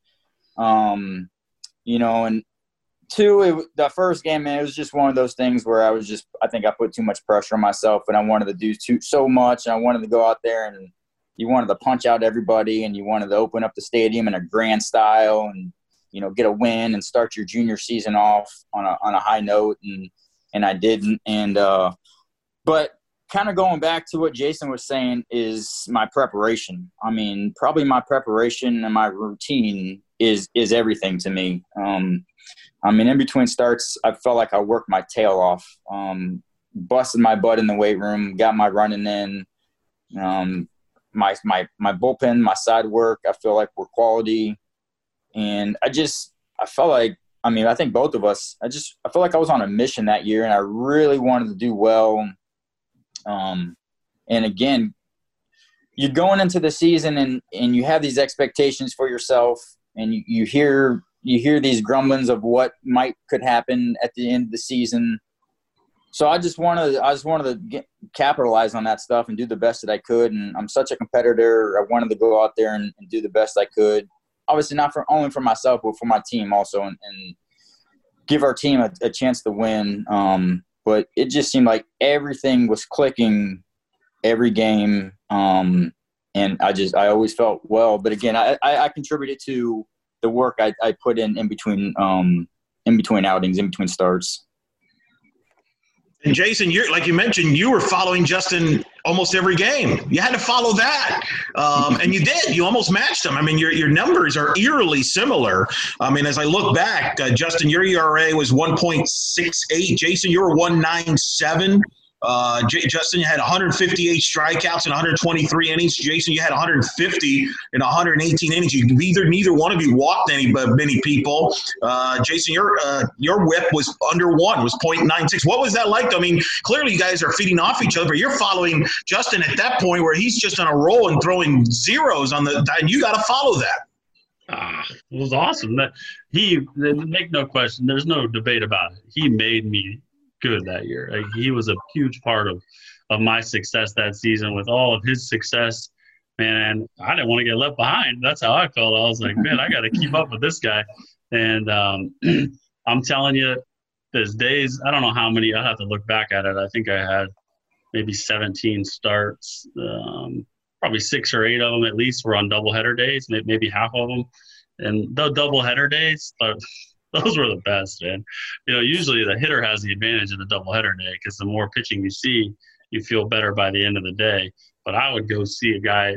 Um, you know, and two, it, the first game, man, it was just one of those things where I was just, I think I put too much pressure on myself and I wanted to do too, so much. And I wanted to go out there and you wanted to punch out everybody and you wanted to open up the stadium in a grand style and, you know, get a win and start your junior season off on a, on a high note. And, and I didn't. And, uh, but kind of going back to what Jason was saying is my preparation. I mean, probably my preparation and my routine is is everything to me. Um, I mean, in between starts, I felt like I worked my tail off. Um, busted my butt in the weight room, got my running in. Um, my my my bullpen, my side work, I feel like were quality, and I just I felt like I mean I think both of us I just I felt like I was on a mission that year, and I really wanted to do well. Um, and again, you're going into the season and and you have these expectations for yourself, and you, you hear you hear these grumblings of what might could happen at the end of the season. So I just wanted I just wanted to get, capitalize on that stuff and do the best that I could. And I'm such a competitor. I wanted to go out there and, and do the best I could. Obviously, not for only for myself, but for my team also, and, and give our team a, a chance to win. Um, but it just seemed like everything was clicking every game. Um, and I just I always felt well. But again, I, I, I contributed to the work I, I put in in between um, in between outings, in between starts. And Jason, you're like you mentioned, you were following Justin almost every game. You had to follow that, um, and you did. You almost matched him. I mean, your your numbers are eerily similar. I mean, as I look back, uh, Justin, your ERA was 1.68. Jason, you were 197. Uh, J- Justin, you had 158 strikeouts in 123 innings. Jason, you had 150 in 118 innings. You neither neither one of you walked any but many people. Uh, Jason, your uh, your WHIP was under one, was 0.96. What was that like? I mean, clearly you guys are feeding off each other, but you're following Justin at that point where he's just on a roll and throwing zeros on the, and you got to follow that. Ah, it was awesome. That he make no question. There's no debate about it. He made me good that year. Like, he was a huge part of of my success that season. With all of his success, man, I didn't want to get left behind. That's how I felt. I was like, man, I got to keep up with this guy. And um, I'm telling you, there's days. I don't know how many. I have to look back at it. I think I had maybe 17 starts. Um, probably six or eight of them at least were on doubleheader days, maybe half of them. And the doubleheader days, those were the best, man. You know, usually the hitter has the advantage in the doubleheader day because the more pitching you see, you feel better by the end of the day. But I would go see a guy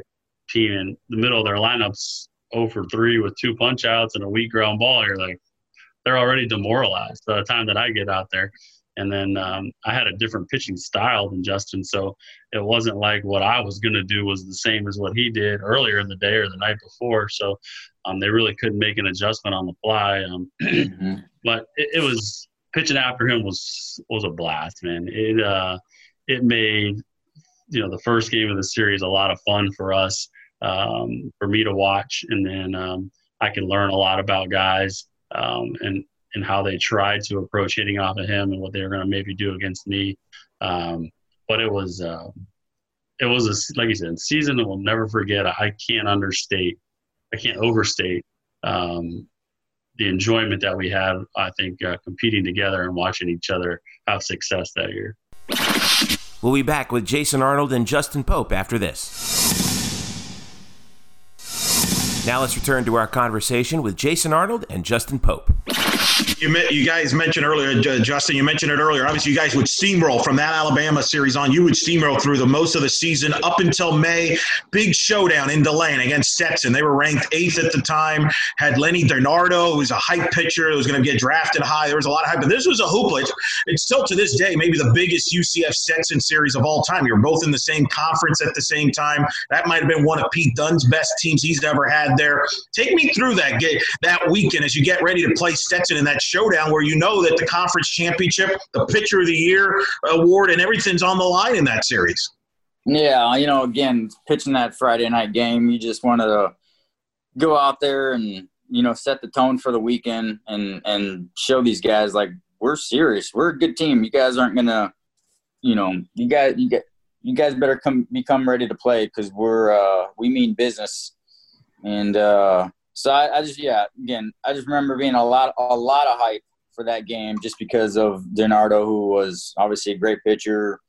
team in the middle of their lineups 0 for 3 with two punch outs and a weak ground ball. You're like, they're already demoralized by the time that I get out there. And then um, I had a different pitching style than Justin, so it wasn't like what I was going to do was the same as what he did earlier in the day or the night before. So um, they really couldn't make an adjustment on the fly. Um, mm-hmm. But it, it, was pitching after him was was a blast, man. It uh, it made you know the first game of the series a lot of fun for us, um, for me to watch, and then um, I could learn a lot about guys. Um, and and how they tried to approach hitting off of him and what they were going to maybe do against me. Um, but it was uh, it was a like you said season that we'll never forget. I can't understate, I can't overstate um, the enjoyment that we had. I think uh, competing together and watching each other have success that year. We'll be back with Jason Arnold and Justin Pope after this. Now let's return to our conversation with Jason Arnold and Justin Pope. You, you guys mentioned earlier, Justin. You mentioned it earlier. Obviously, you guys would steamroll from that Alabama series on. You would steamroll through the most of the season up until May. Big showdown in DeLand against Stetson. They were ranked eighth at the time. Had Lenny DiNardo, who was a hype pitcher, who was going to get drafted high. There was a lot of hype, but this was a hoopla. It's still to this day maybe the biggest UCF Stetson series of all time. You're both in the same conference at the same time. That might have been one of Pete Dunn's best teams he's ever had there. Take me through that that weekend as you get ready to play Stetson in that showdown where you know that the conference championship, the pitcher of the year award, and everything's on the line in that series. Yeah, you know, again, pitching that Friday night game, you just wanted to go out there and you know set the tone for the weekend and and show these guys like we're serious. We're a good team. You guys aren't gonna, you know, you guys you get you guys better come become ready to play because we're uh, we mean business. And uh, so I, I just yeah, again, I just remember being a lot a lot of hype for that game just because of DiNardo, who was obviously a great pitcher.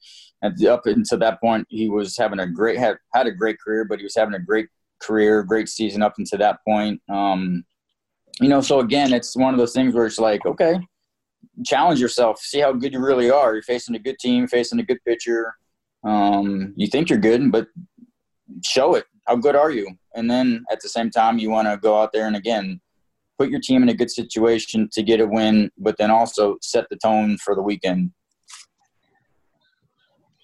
And up until that point, he was having a great had had a great career, but he was having a great career, great season up until that point. Um, you know, so again, it's one of those things where it's like, okay, challenge yourself, see how good you really are. You're facing a good team, facing a good pitcher. Um, you think you're good, but show it. How good are you? And then at the same time, you want to go out there and again put your team in a good situation to get a win, but then also set the tone for the weekend.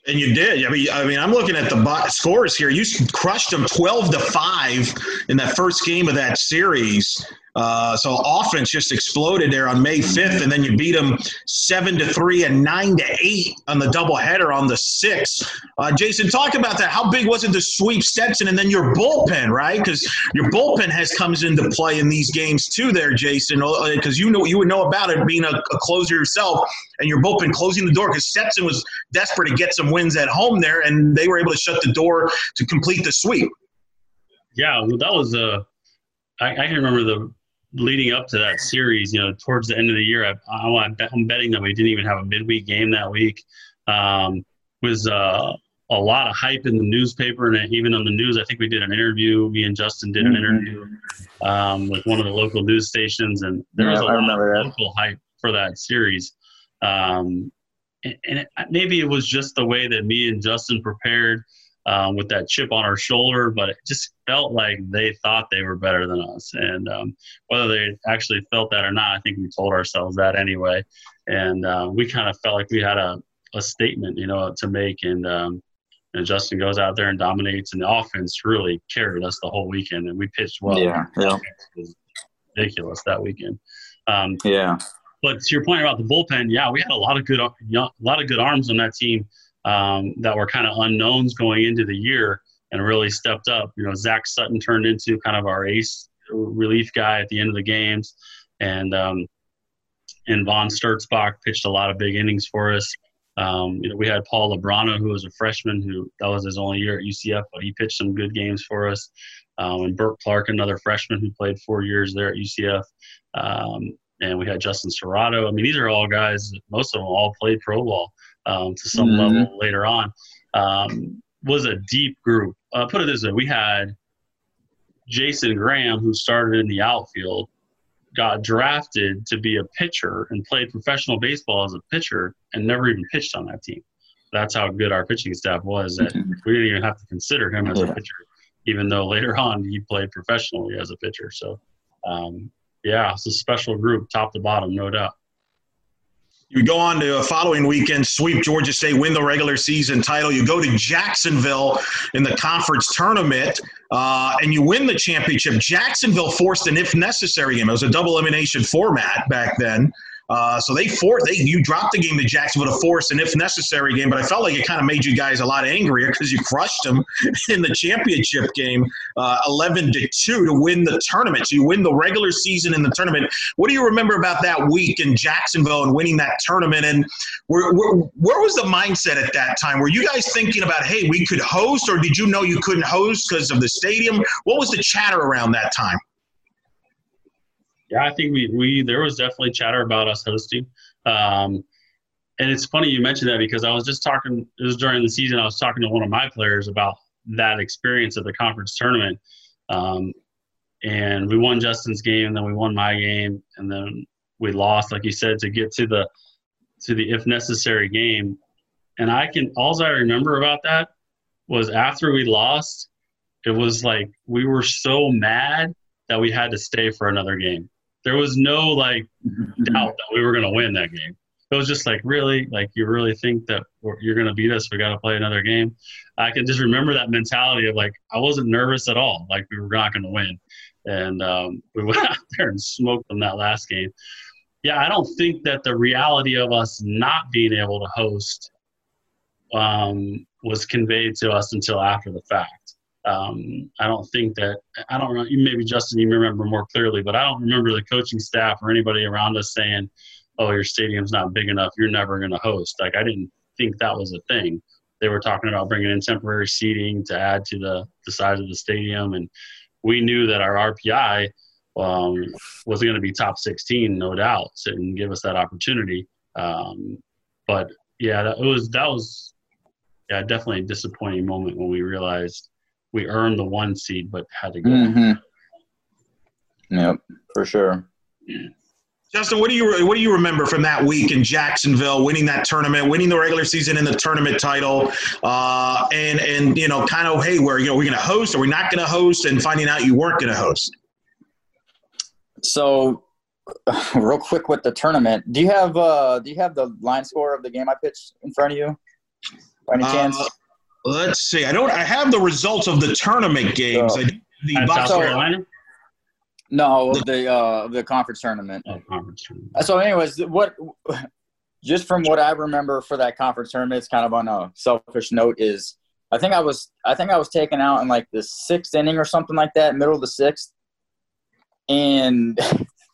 And you did. I mean, I mean, I'm looking at the scores here. You crushed them 12 to five in that first game of that series. Uh, so offense just exploded there on May 5th, and then you beat them seven to three and nine to eight on the doubleheader on the sixth. Uh, Jason, talk about that. How big was it to sweep Stetson and then your bullpen, right? Because your bullpen has comes into play in these games too, there, Jason. Because uh, you know you would know about it being a, a closer yourself, and your bullpen closing the door. Because Stetson was desperate to get some wins at home there, and they were able to shut the door to complete the sweep. Yeah, well, that was a. I, I can remember the leading up to that series, you know, towards the end of the year, I, I, am betting that we didn't even have a midweek game that week. Um, was uh, a lot of hype in the newspaper and even on the news. I think we did an interview. Me and Justin did an mm-hmm. interview um, with one of the local news stations, and there yeah, was a lot of local hype for that series. Um, and, and it, maybe it was just the way that me and Justin prepared um, with that chip on our shoulder, but it just felt like they thought they were better than us. And um, whether they actually felt that or not, I think we told ourselves that anyway. And uh, we kind of felt like we had a, a statement, you know, to make. And, um, and Justin goes out there and dominates, and the offense really carried us the whole weekend. And we pitched well. Yeah, yeah. It was ridiculous that weekend. Um, yeah. But to your point about the bullpen, yeah, we had a lot of good, a lot of good arms on that team um, that were kind of unknowns going into the year and really stepped up. You know, Zach Sutton turned into kind of our ace relief guy at the end of the games, and um, and Von Sturzbach pitched a lot of big innings for us. Um, you know, we had Paul Lebrano, who was a freshman, who that was his only year at UCF, but he pitched some good games for us. Um, and Burt Clark, another freshman who played four years there at UCF. Um, and we had Justin Serrato. I mean, these are all guys. Most of them all played pro ball um, to some mm-hmm. level later on. Um, was a deep group. Uh, put it this way: we had Jason Graham, who started in the outfield, got drafted to be a pitcher and played professional baseball as a pitcher, and never even pitched on that team. That's how good our pitching staff was. That mm-hmm. we didn't even have to consider him as a pitcher, even though later on he played professionally as a pitcher. So, um, yeah, it's a special group, top to bottom, no doubt. You go on to a following weekend, sweep Georgia State, win the regular season title. You go to Jacksonville in the conference tournament, uh, and you win the championship. Jacksonville forced an if necessary game. It was a double elimination format back then. Uh, so they forced they you dropped the game to Jacksonville to force an if necessary game, but I felt like it kind of made you guys a lot angrier because you crushed them in the championship game, uh, eleven to two to win the tournament. So you win the regular season in the tournament. What do you remember about that week in Jacksonville and winning that tournament? And where, where, where was the mindset at that time? Were you guys thinking about hey we could host, or did you know you couldn't host because of the stadium? What was the chatter around that time? Yeah, I think we, we there was definitely chatter about us hosting. Um, and it's funny you mentioned that because I was just talking, it was during the season, I was talking to one of my players about that experience at the conference tournament. Um, and we won Justin's game, and then we won my game, and then we lost, like you said, to get to the to the if necessary game. And I can all I remember about that was after we lost, it was like we were so mad that we had to stay for another game. There was no like doubt that we were going to win that game. It was just like, really, like you really think that you're going to beat us? We got to play another game. I can just remember that mentality of like I wasn't nervous at all, like we were not going to win, and um, we went out there and smoked them that last game. Yeah, I don't think that the reality of us not being able to host um, was conveyed to us until after the fact. Um, I don't think that I don't know. Maybe Justin, you remember more clearly, but I don't remember the coaching staff or anybody around us saying, "Oh, your stadium's not big enough. You're never going to host." Like I didn't think that was a thing. They were talking about bringing in temporary seating to add to the the size of the stadium, and we knew that our RPI um, was going to be top 16, no doubt, and give us that opportunity. Um, but yeah, that was that was yeah definitely a disappointing moment when we realized we earned the one seed but had to go. Mm-hmm. Yep, for sure. Justin, what do you what do you remember from that week in Jacksonville, winning that tournament, winning the regular season and the tournament title, uh, and and you know, kind of, hey, where you know we're going to host, or we're not going to host, and finding out you weren't going to host. So, real quick with the tournament, do you have uh, do you have the line score of the game I pitched in front of you? By any chance? Let's see. I don't. I have the results of the tournament games. So, I, the At box South Carolina. No, of the uh, the conference tournament. Oh, conference tournament. So, anyways, what just from what I remember for that conference tournament, it's kind of on a selfish note. Is I think I was I think I was taken out in like the sixth inning or something like that, middle of the sixth, and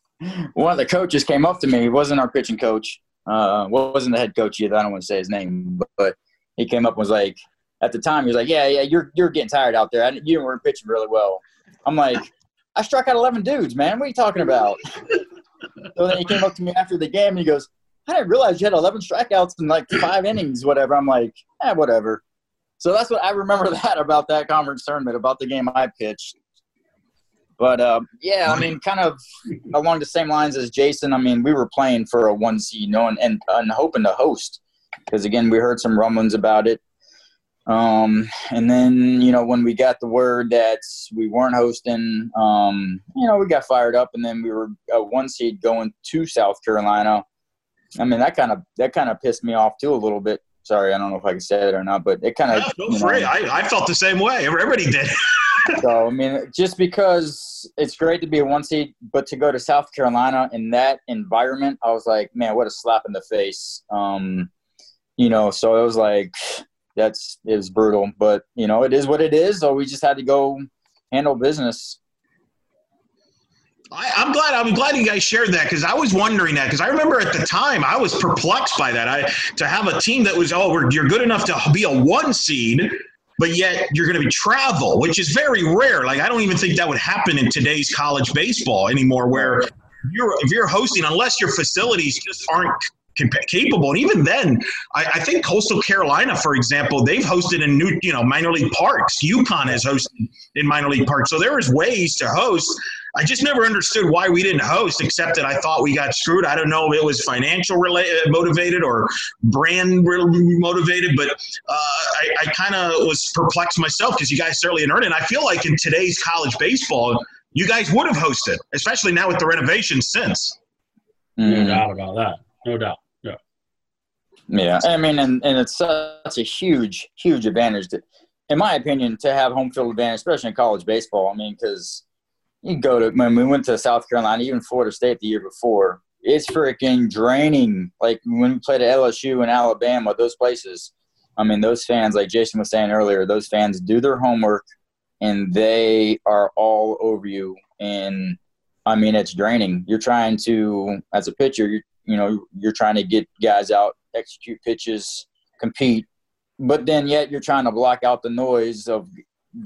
one of the coaches came up to me. He wasn't our pitching coach. Uh, wasn't the head coach either. I don't want to say his name, but, but he came up and was like, at the time, he was like, "Yeah, yeah, you're you're getting tired out there. I, you weren't pitching really well." I'm like, "I struck out 11 dudes, man. What are you talking about?" so then he came up to me after the game and he goes, "I didn't realize you had 11 strikeouts in like five innings, whatever." I'm like, "Eh, whatever." So that's what I remember that about that conference tournament, about the game I pitched. But uh, yeah, I mean, kind of along the same lines as Jason. I mean, we were playing for a one seed, knowing and, and hoping to host, because again, we heard some rumblings about it. Um, and then you know when we got the word that we weren't hosting, um, you know, we got fired up, and then we were a one seed going to South Carolina. I mean, that kind of that kind of pissed me off too a little bit. Sorry, I don't know if I can say it or not, but it kind of. Yeah, feel free. I, I felt the same way. Everybody did. so I mean, just because it's great to be a one seed, but to go to South Carolina in that environment, I was like, man, what a slap in the face. Um, you know, so it was like that's it was brutal, but you know, it is what it is. So we just had to go handle business. I, I'm glad. I'm glad you guys shared that because I was wondering that because I remember at the time I was perplexed by that. I to have a team that was oh you're good enough to be a one seed, but yet you're going to be travel, which is very rare. Like I don't even think that would happen in today's college baseball anymore, where you're if you're hosting, unless your facilities just aren't capable. And even then, I, I, think Coastal Carolina, for example, they've hosted in new, you know, minor league parks. UConn has hosted in minor league parks. So there is ways to host. I just never understood why we didn't host, except that I thought we got screwed. I don't know if it was financial related, motivated or brand motivated, but uh, I, I kind of was perplexed myself because you guys certainly earned it. And I feel like in today's college baseball, you guys would have hosted, especially now with the renovations since. No doubt about that. No doubt. Yeah, I mean, and, and it's such a huge, huge advantage, to, in my opinion, to have home field advantage, especially in college baseball. I mean, because you go to when we went to South Carolina, even Florida State the year before, it's freaking draining. Like when we played at LSU and Alabama, those places. I mean, those fans, like Jason was saying earlier, those fans do their homework and they are all over you. And I mean, it's draining. You're trying to, as a pitcher, you you know, you're trying to get guys out execute pitches, compete, but then yet you're trying to block out the noise of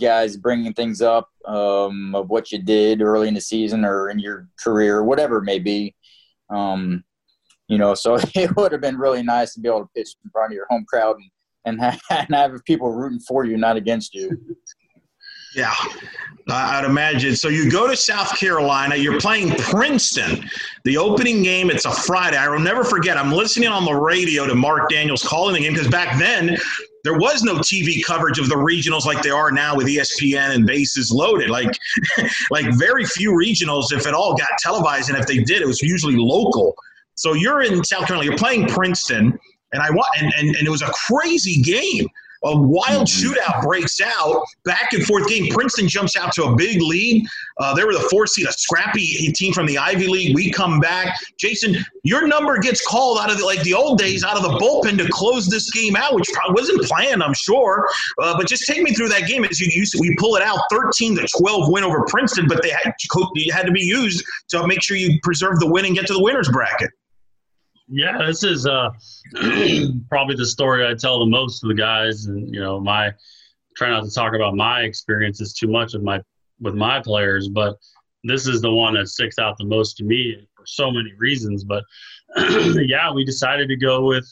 guys bringing things up um, of what you did early in the season or in your career, whatever it may be. Um, you know, so it would have been really nice to be able to pitch in front of your home crowd and, and, have, and have people rooting for you, not against you. Yeah, I'd imagine. So you go to South Carolina, you're playing Princeton. The opening game, it's a Friday. I will never forget. I'm listening on the radio to Marc Daniels calling the game because back then there was no TV coverage of the regionals like there are now with ESPN and bases loaded. Like, like very few regionals, if at all, got televised, and if they did, it was usually local. So you're in South Carolina, you're playing Princeton, and I want, and, and, and it was a crazy game. A wild shootout breaks out, back and forth game. Princeton jumps out to a big lead. Uh, they were the four seed, a scrappy team from the Ivy League. We come back. Jason, your number gets called out of the, like the old days, out of the bullpen to close this game out, which probably wasn't planned, I'm sure. Uh, but just take me through that game as you. To, we pull it out, 13 to 12 win over Princeton, but they had, had to be used to make sure you preserve the win and get to the winners bracket. Yeah, this is uh, probably the story I tell the most to the guys, and you know, my try not to talk about my experiences too much with my with my players, but this is the one that sticks out the most to me for so many reasons. But yeah, we decided to go with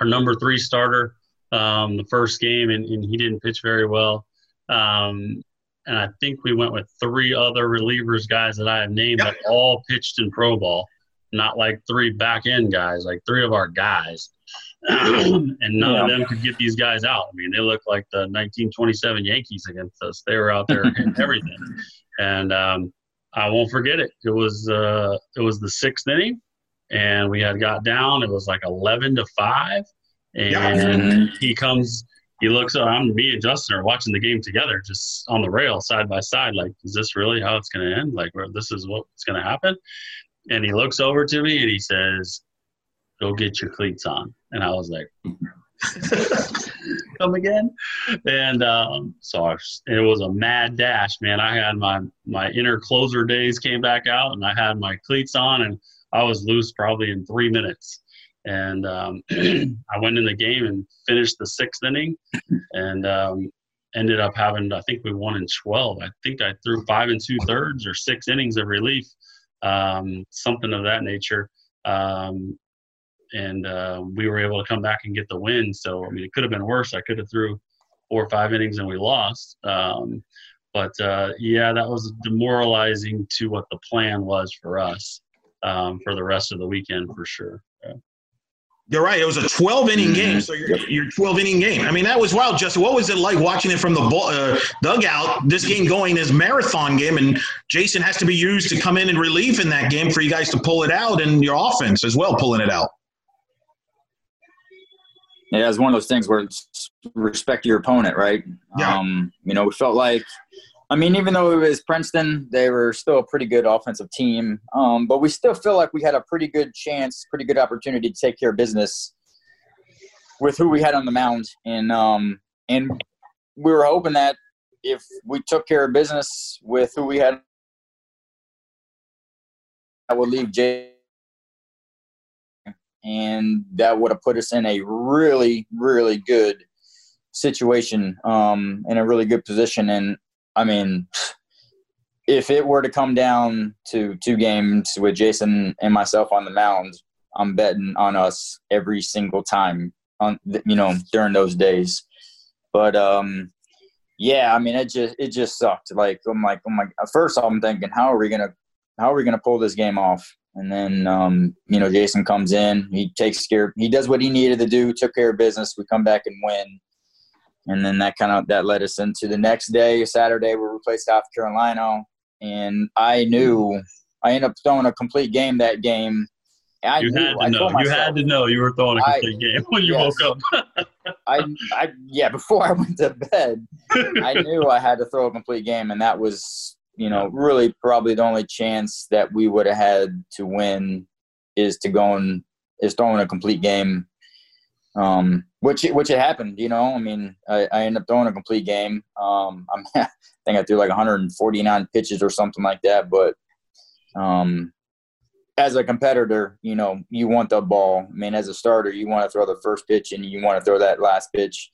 our number three starter um, the first game, and, and, he didn't pitch very well. Um, and I think we went with three other relievers, guys that I have named, yep. that all pitched in pro ball not like three back end guys, like three of our guys. and none yeah. of them could get these guys out. I mean, they look like the 1927 Yankees against us. They were out there hitting everything. And um, I won't forget it. It was uh, it was the sixth inning, and we had got down. It was like 11 to five, and yeah. he comes. He looks. I'm me and Justin are watching the game together, just on the rail, side by side. Like, is this really how it's going to end? Like, this is what's going to happen? And he looks over to me and he says, "Go get your cleats on." And I was like, "Come again?" And um, so I, it was a mad dash, man. I had my my inner closer days came back out, and I had my cleats on, and I was loose probably in three minutes. And um, I went in the game and finished the sixth inning, and um, ended up having I think we won in twelve. I think I threw five and two thirds or six innings of relief um, something of that nature. Um, and uh, we were able to come back and get the win. So I mean, it could have been worse. I could have threw four or five innings and we lost. Um, but uh, yeah, that was demoralizing to what the plan was for us um, for the rest of the weekend for sure. You're right. It was a 12 inning mm-hmm. game. So your, your 12 inning game. I mean, that was wild, Justin. What was it like watching it from the uh, dugout? This game going as marathon game, and Jason has to be used to come in and relief in that game for you guys to pull it out, and your offense as well pulling it out. Yeah, it's one of those things where respect your opponent, right? Yeah. Um, you know, we felt like I mean, even though it was Princeton, they were still a pretty good offensive team. Um, but we still feel like we had a pretty good chance, pretty good opportunity to take care of business with who we had on the mound, and um, and we were hoping that if we took care of business with who we had, that would leave Jay, and that would have put us in a really, really good situation, um, in a really good position, and I mean, if it were to come down to two games with Jason and myself on the mound, I'm betting on us every single time on you know during those days. But um, yeah, I mean it just it just sucked. Like I'm like my. At first I'm thinking, how are we gonna how are we gonna pull this game off? And then um, you know Jason comes in, he takes care, he does what he needed to do, took care of business. We come back and win and then that kind of that led us into the next day, Saturday, where we played South Carolina, and I knew I ended up throwing a complete game that game. I you knew, had to I know. Myself, you had to know you were throwing a complete I, game when you yes, woke up. I, I, yeah, before I went to bed, I knew I had to throw a complete game, and that was, you know, really probably the only chance that we would have had to win is to go and is throwing a complete game um, which which it happened. You know, I mean, I, I ended up throwing a complete game. Um, I'm, I think I threw like 149 pitches or something like that. But um, as a competitor, you know, you want the ball. I mean, as a starter, you want to throw the first pitch and you want to throw that last pitch.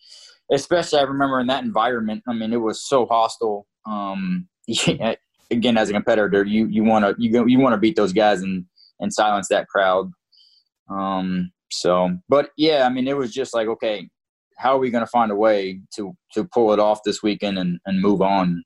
Especially, I remember in that environment. I mean, it was so hostile. Um, again, as a competitor, you you want to you go, you want to beat those guys and and silence that crowd. Um, so, but yeah, I mean, it was just like, okay, how are we going to find a way to to pull it off this weekend and, and move on?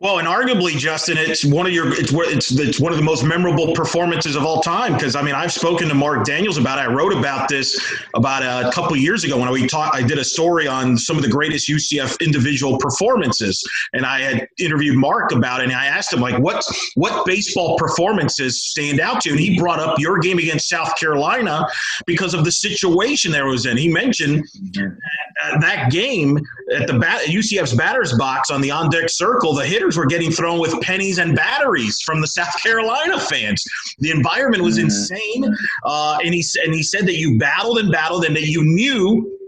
Well, and arguably, Justin, it's one of your it's it's it's one of the most memorable performances of all time. Because I mean, I've spoken to Marc Daniels about it. I wrote about this about a couple years ago when we talked. I did a story on some of the greatest UCF individual performances, and I had interviewed Mark about it. And I asked him like, what what baseball performances stand out to you? And he brought up your game against South Carolina because of the situation there was in. He mentioned uh, that game at the bat, UCF's batter's box on the on deck circle. The hitter were getting thrown with pennies and batteries from the South Carolina fans. The environment was mm-hmm. insane, uh, and he and he said that you battled and battled, and that you knew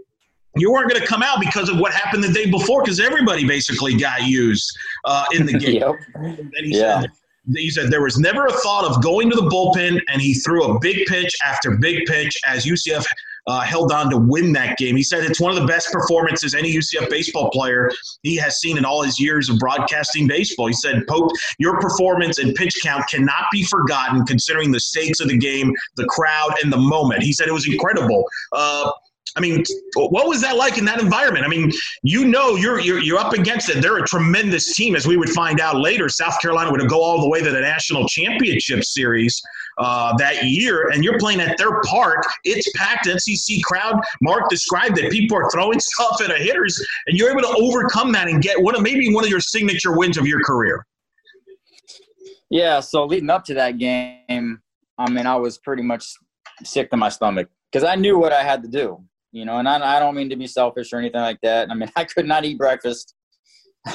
you weren't going to come out because of what happened the day before, because everybody basically got used uh, in the game. yep. And he yeah. said he said there was never a thought of going to the bullpen, and he threw a big pitch after big pitch as UCF uh, held on to win that game. He said it's one of the best performances any UCF baseball player he has seen in all his years of broadcasting baseball. He said, Pope, your performance and pitch count cannot be forgotten considering the stakes of the game, the crowd, and the moment. He said it was incredible. Uh, I mean, what was that like in that environment? I mean, you know, you're, you're you're up against it. They're a tremendous team, as we would find out later. South Carolina would go all the way to the national championship series uh, that year, and you're playing at their park. It's packed. SEC crowd. Mark described it. People are throwing stuff at the hitters, and you're able to overcome that and get one of maybe one of your signature wins of your career. Yeah. So leading up to that game, I mean, I was pretty much sick to my stomach because I knew what I had to do you know, and I, I don't mean to be selfish or anything like that. I mean, I could not eat breakfast.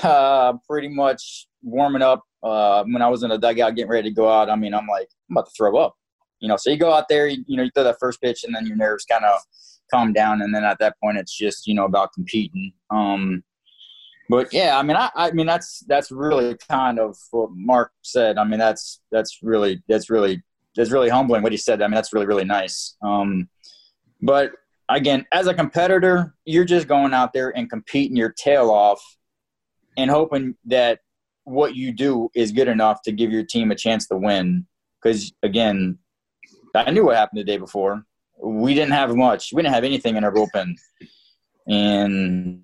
Uh, pretty much warming up uh, when I was in the dugout getting ready to go out. I mean, I'm like, I'm about to throw up. You know, so you go out there, you, you know, you throw that first pitch, and then your nerves kind of calm down, and then at that point, it's just you know about competing. Um, but yeah, I mean, I, I mean that's that's really kind of what Mark said. I mean, that's that's really that's really that's really humbling what he said. I mean, that's really really nice. Um, but again, as a competitor, you're just going out there and competing your tail off and hoping that what you do is good enough to give your team a chance to win. Because again, I knew what happened the day before. We didn't have much. We didn't have anything in our bullpen, and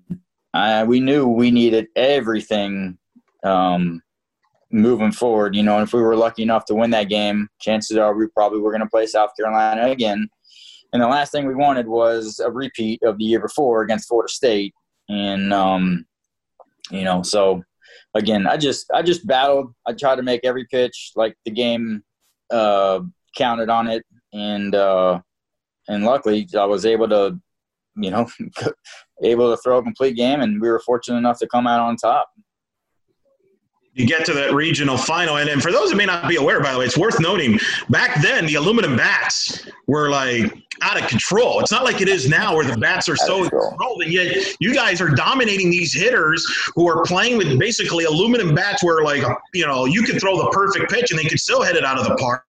I, we knew we needed everything um, moving forward. You know, and if we were lucky enough to win that game, chances are we probably were going to play South Carolina again and the last thing we wanted was a repeat of the year before against Florida State. And um, you know, so again, I just I just battled. I tried to make every pitch like the game uh, counted on it, and uh, and luckily I was able to, you know, able to throw a complete game, and we were fortunate enough to come out on top you get to that regional final. And, and for those that may not be aware, by the way, it's worth noting back then the aluminum bats were like out of control. It's not like it is now where the bats are so controlled. And yet you guys are dominating these hitters who are playing with basically aluminum bats where like, you know, you could throw the perfect pitch and they could still hit it out of the park.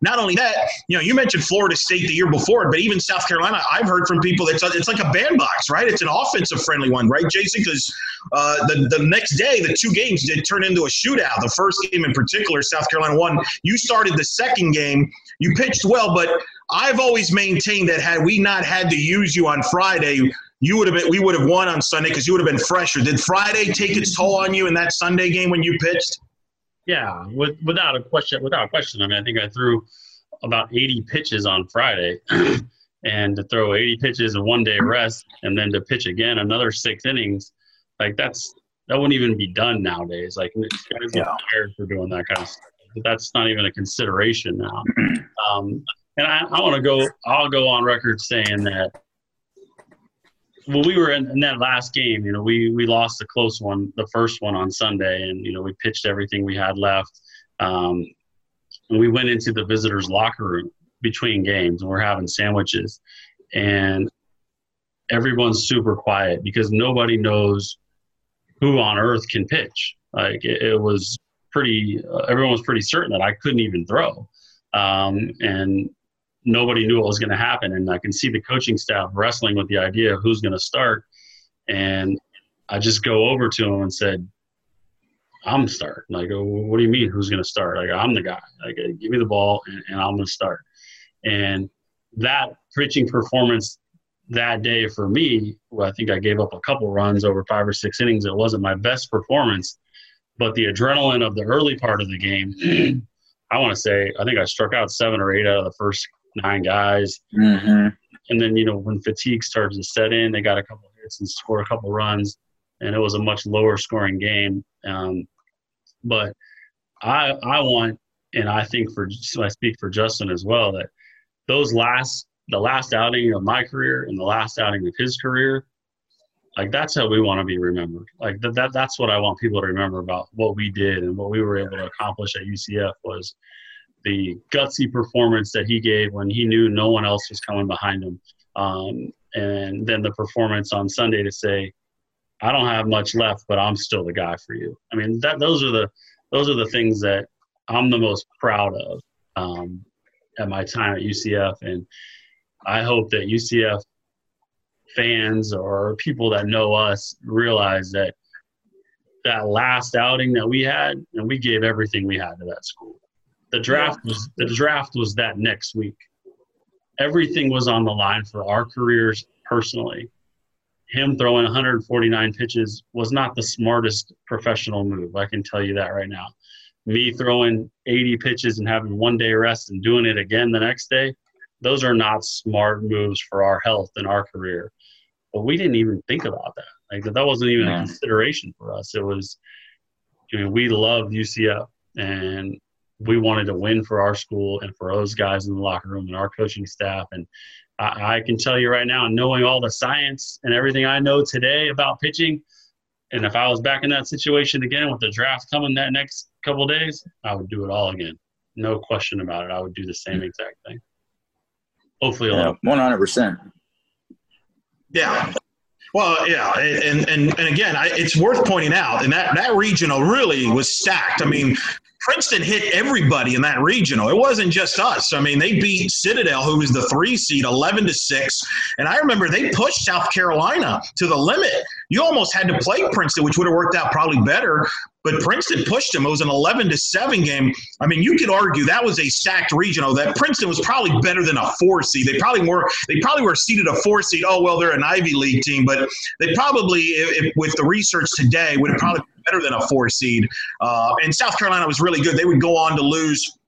Not only that, you know, you mentioned Florida State the year before, but even South Carolina, I've heard from people that it's, it's like a bandbox, right? It's an offensive friendly one, right, Jason? Because uh, the, the next day, the two games did turn into a shootout. The first game in particular, South Carolina won. You started the second game. You pitched well, but I've always maintained that had we not had to use you on Friday, you would have been we would have won on Sunday because you would have been fresher. Did Friday take its toll on you in that Sunday game when you pitched? Yeah, with, without a question. Without a question. I mean, I think I threw about 80 pitches on Friday, and to throw 80 pitches in one day rest, and then to pitch again another six innings, like that's that wouldn't even be done nowadays. Like guys yeah. tired for doing that kind of stuff. But that's not even a consideration now. Um, and I, I want to go. I'll go on record saying that well, we were in, in, that last game. You know, we we lost the close one, the first one on Sunday, and you know we pitched everything we had left. Um, and we went into the visitors' locker room between games, and we're having sandwiches, and everyone's super quiet because nobody knows who on earth can pitch. Like it, it was pretty. Uh, everyone was pretty certain that I couldn't even throw, um, and nobody knew what was going to happen. And I can see the coaching staff wrestling with the idea of who's going to start. And I just go over to him and said, I'm starting. Go, what do you mean? Who's going to start? Go, I'm the guy. Go, give me the ball and, and I'm going to start. And that pitching performance that day for me, well, I think I gave up a couple runs over five or six innings. It wasn't my best performance, but the adrenaline of the early part of the game, I want to say, I think I struck out seven or eight out of the first nine guys. Mm-hmm. And then, you know, when fatigue started to set in, they got a couple hits and scored a couple runs, and it was a much lower scoring game. Um, but I, I want, and I think for, so I speak for Justin as well, that those last, the last outing of my career and the last outing of his career, like that's how we want to be remembered. Like that, that that's what I want people to remember about what we did and what we were able to accomplish at UCF was the gutsy performance that he gave when he knew no one else was coming behind him. Um, and then the performance on Sunday to say, I don't have much left, but I'm still the guy for you. I mean, that those are the those are the things that I'm the most proud of um, at my time at UCF, and I hope that UCF fans or people that know us realize that that last outing that we had, and we gave everything we had to that school. The draft was the draft was that next week. Everything was on the line for our careers personally. Him throwing 149 pitches was not the smartest professional move. I can tell you that right now. Me throwing 80 pitches and having one day rest and doing it again the next day, those are not smart moves for our health and our career. But we didn't even think about that. Like that wasn't even Yeah. a consideration for us. It was, I mean, we loved UCF and we wanted to win for our school and for those guys in the locker room and our coaching staff. And I, I can tell you right now, knowing all the science and everything I know today about pitching, and if I was back in that situation again with the draft coming that next couple of days, I would do it all again. No question about it. I would do the same exact thing. Hopefully, Yeah, alone. one hundred percent. Yeah. Well, yeah, and and and again, I, it's worth pointing out, and that that regional really was stacked. I mean, Princeton hit everybody in that regional. It wasn't just us. I mean, they beat Citadel, who was the three seed, eleven to six, and I remember they pushed South Carolina to the limit. You almost had to play Princeton, which would have worked out probably better. But Princeton pushed them. It was an 11 to 7 game. I mean, you could argue that was a stacked regional. That Princeton was probably better than a four seed. They probably were. They probably were seeded a four seed. Oh well, they're an Ivy League team, but they probably, if, if, with the research today, would have probably better than a four seed. Uh, and South Carolina was really good. They would go on to lose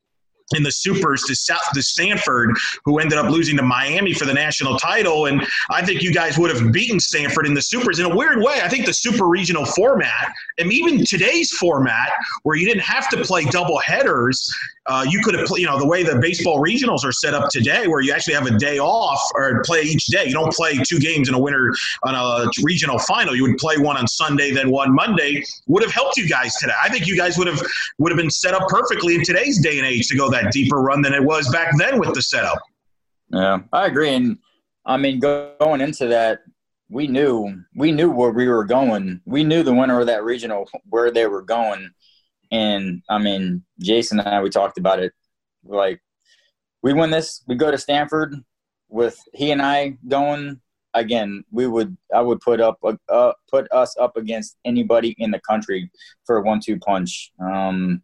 in the supers to South to Stanford, who ended up losing to Miami for the national title. And I think you guys would have beaten Stanford in the supers in a weird way. I think the super regional format, and even today's format, where you didn't have to play double headers, uh, you could have, you know, the way the baseball regionals are set up today, where you actually have a day off or play each day. You don't play two games in a winter on a regional final. You would play one on Sunday, then one Monday. Would have helped you guys today. I think you guys would have would have been set up perfectly in today's day and age to go that deeper run than it was back then with the setup. Yeah, I agree. And I mean, go, going into that, we knew we knew where we were going. We knew the winner of that regional where they were going. And I mean, Jason and I, we talked about it. Like, we win this, we go to Stanford with he and I going again. We would, I would put up, uh, put us up against anybody in the country for a one-two punch. Um,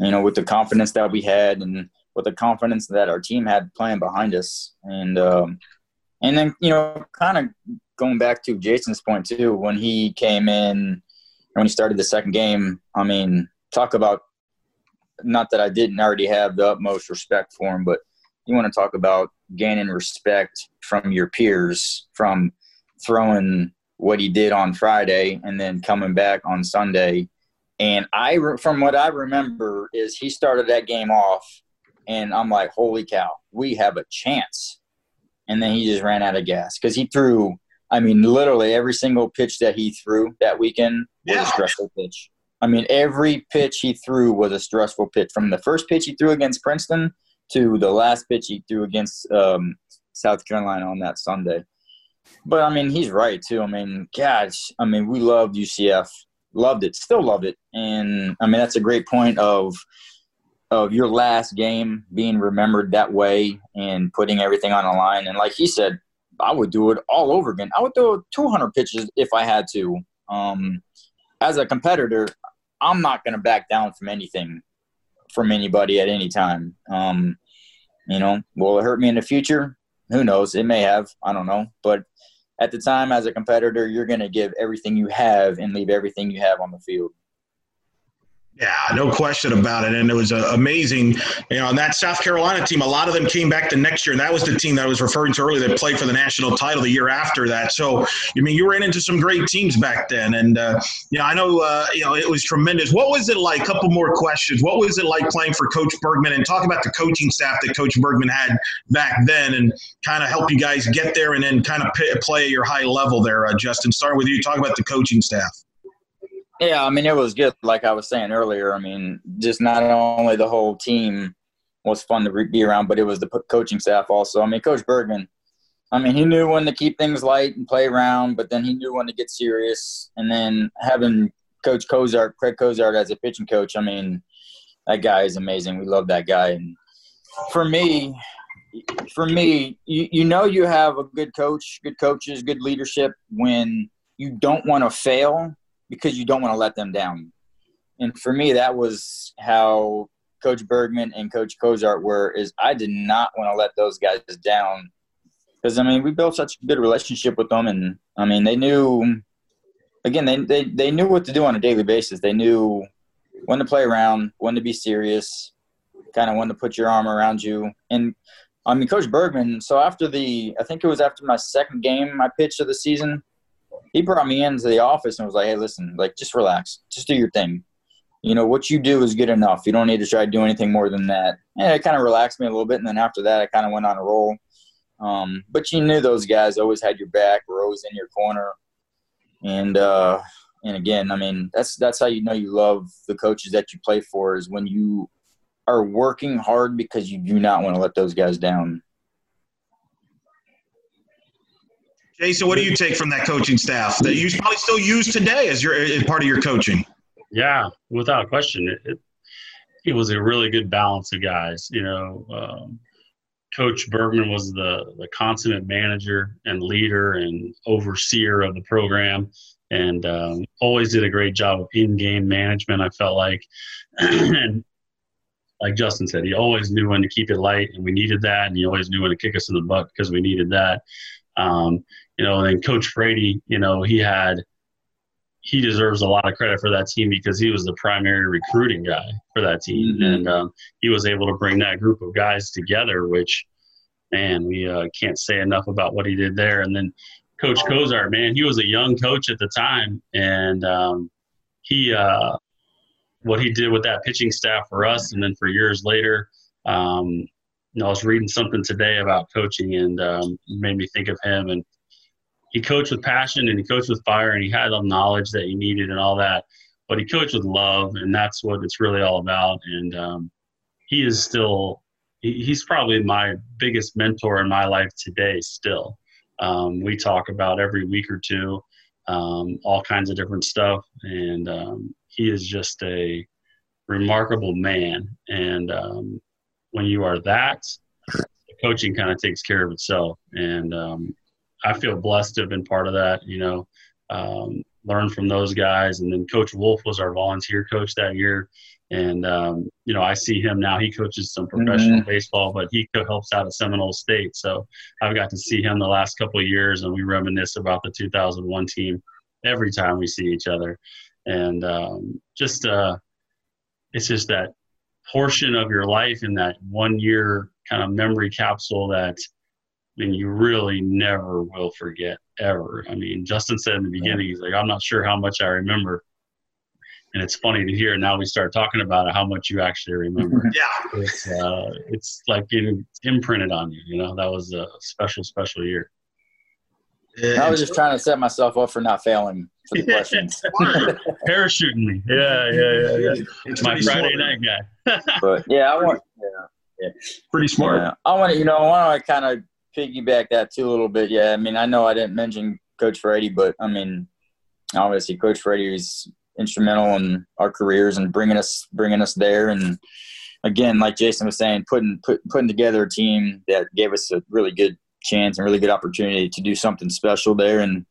you know, with the confidence that we had and with the confidence that our team had playing behind us, and um, and then you know, kind of going back to Jason's point too, when he came in, when he started the second game. I mean, talk about not that I didn't already have the utmost respect for him, but you want to talk about gaining respect from your peers from throwing what he did on Friday and then coming back on Sunday. And I, from what I remember, is he started that game off, and I'm like, "Holy cow, we have a chance!" And then he just ran out of gas because he threw. I mean, literally every single pitch that he threw that weekend was Yeah. a stressful pitch. I mean, every pitch he threw was a stressful pitch. From the first pitch he threw against Princeton to the last pitch he threw against um, South Carolina on that Sunday. But I mean, he's right too. I mean, gosh, I mean, we loved UCF, loved it, still love it, and I mean that's a great point of of your last game being remembered that way and putting everything on the line. And like he said, I would do it all over again. I would throw 200 pitches if I had to. Um, as a competitor, I'm not going to back down from anything from anybody at any time. Um, you know, will it hurt me in the future? Who knows? It may have. I don't know. But at the time, as a competitor, you're going to give everything you have and leave everything you have on the field. Yeah, no question about it. And it was uh, amazing. You know, on that South Carolina team, a lot of them came back the next year. And that was the team that I was referring to earlier that played for the national title the year after that. So, I mean, you ran into some great teams back then. And, uh, you know, I know, uh, you know, it was tremendous. What was it like? A couple more questions. What was it like playing for Coach Bergman and talk about the coaching staff that Coach Bergman had back then and kind of help you guys get there and then kind of play at your high level there, uh, Justin? Starting with you, talk about the coaching staff. Yeah, I mean, it was good. Like I was saying earlier, I mean, just not only the whole team was fun to be around, but it was the coaching staff also. I mean, Coach Bergman, I mean, he knew when to keep things light and play around, but then he knew when to get serious. And then having Coach Cozart, Craig Cozart as a pitching coach, I mean, that guy is amazing. We love that guy. And for me, for me, you, you know you have a good coach, good coaches, good leadership when you don't want to fail because you don't want to let them down. And for me, that was how Coach Bergman and Coach Cozart were. Is I did not want to let those guys down because I mean we built such a good relationship with them, and I mean they knew. Again, they, they, they knew what to do on a daily basis. They knew when to play around, when to be serious, kind of when to put your arm around you. And I mean, Coach Bergman. So after the, I think it was after my second game I pitched of the season he brought me into the office and was like, "Hey, listen, like just relax, just do your thing. You know what you do is good enough. You don't need to try to do anything more than that." And it kind of relaxed me a little bit, and then after that, I kind of went on a roll. Um, but you knew those guys always had your back, were always in your corner, and uh, and again, I mean, that's that's how you know you love the coaches that you play for is when you are working hard because you do not want to let those guys down. Jason, what do you take from that coaching staff that you probably still use today as your as part of your coaching? Yeah, without question, it, it, it was a really good balance of guys. You know, um, Coach Bergman was the the consummate manager and leader and overseer of the program, and um, always did a great job of in-game management. I felt like, and like Justin said, he always knew when to keep it light, and we needed that, and he always knew when to kick us in the butt because we needed that. Um, you know, and then Coach Frady, you know, he had he deserves a lot of credit for that team because he was the primary recruiting guy for that team, mm-hmm. and um, he was able to bring that group of guys together. Which, man, we uh, can't say enough about what he did there. And then Coach Cozart, man, he was a young coach at the time, and um, he uh, what he did with that pitching staff for us, and then for years later. Um, you know, I was reading something today about coaching and um, made me think of him. And he coached with passion and he coached with fire and he had the knowledge that he needed and all that. But he coached with love, and that's what it's really all about. And um, he is still, he's probably my biggest mentor in my life today, still. Um, we talk about every week or two, um, all kinds of different stuff. And um, he is just a remarkable man. And um, when you are that, the coaching kind of takes care of itself. And um, I feel blessed to have been part of that. You know, um, learn from those guys. And then Coach Wolf was our volunteer coach that year. And um, you know, I see him now. He coaches some professional mm-hmm. baseball, but he helps out at Seminole State. So I've got to see him the last couple of years, and we reminisce about the 2001 team every time we see each other. And um, just uh, it's just that portion of your life in that one year kind of memory capsule that I mean, you really never will forget ever. I mean, Justin said in the beginning, he's like, I'm not sure how much I remember. And it's funny to hear now we start talking about it, how much you actually remember. yeah. It's, uh, it's like imprinted on you, you know, that was a special, special year. I was just trying to set myself up for not failing for the questions. Parachuting me. Yeah, yeah, yeah. yeah. It's my Friday smart. night guy. but yeah, I want. Yeah, yeah. Pretty smart. Yeah. I want to, you know, I want to kind of piggyback that too a little bit. Yeah, I mean, I know I didn't mention Coach Frady, but I mean, obviously, Coach Frady was instrumental in our careers and bringing us bringing us there. And again, like Jason was saying, putting put, putting together a team that gave us a really good chance and really good opportunity to do something special there. And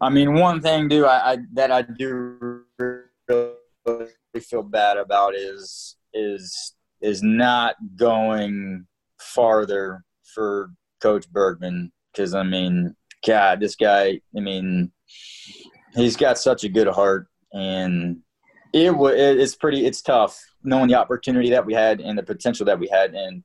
I mean, one thing, do I, I that I do really feel bad about is is is not going farther for Coach Bergman because I mean, God, this guy, I mean, he's got such a good heart, and It was. It's pretty. It's tough knowing the opportunity that we had and the potential that we had, and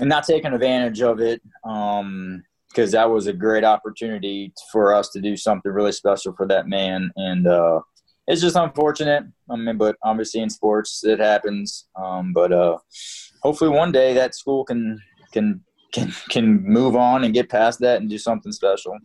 and not taking advantage of it. Um, because that was a great opportunity for us to do something really special for that man. And uh, it's just unfortunate. I mean, but obviously in sports it happens. Um, but uh, hopefully one day that school can can can can move on and get past that and do something special.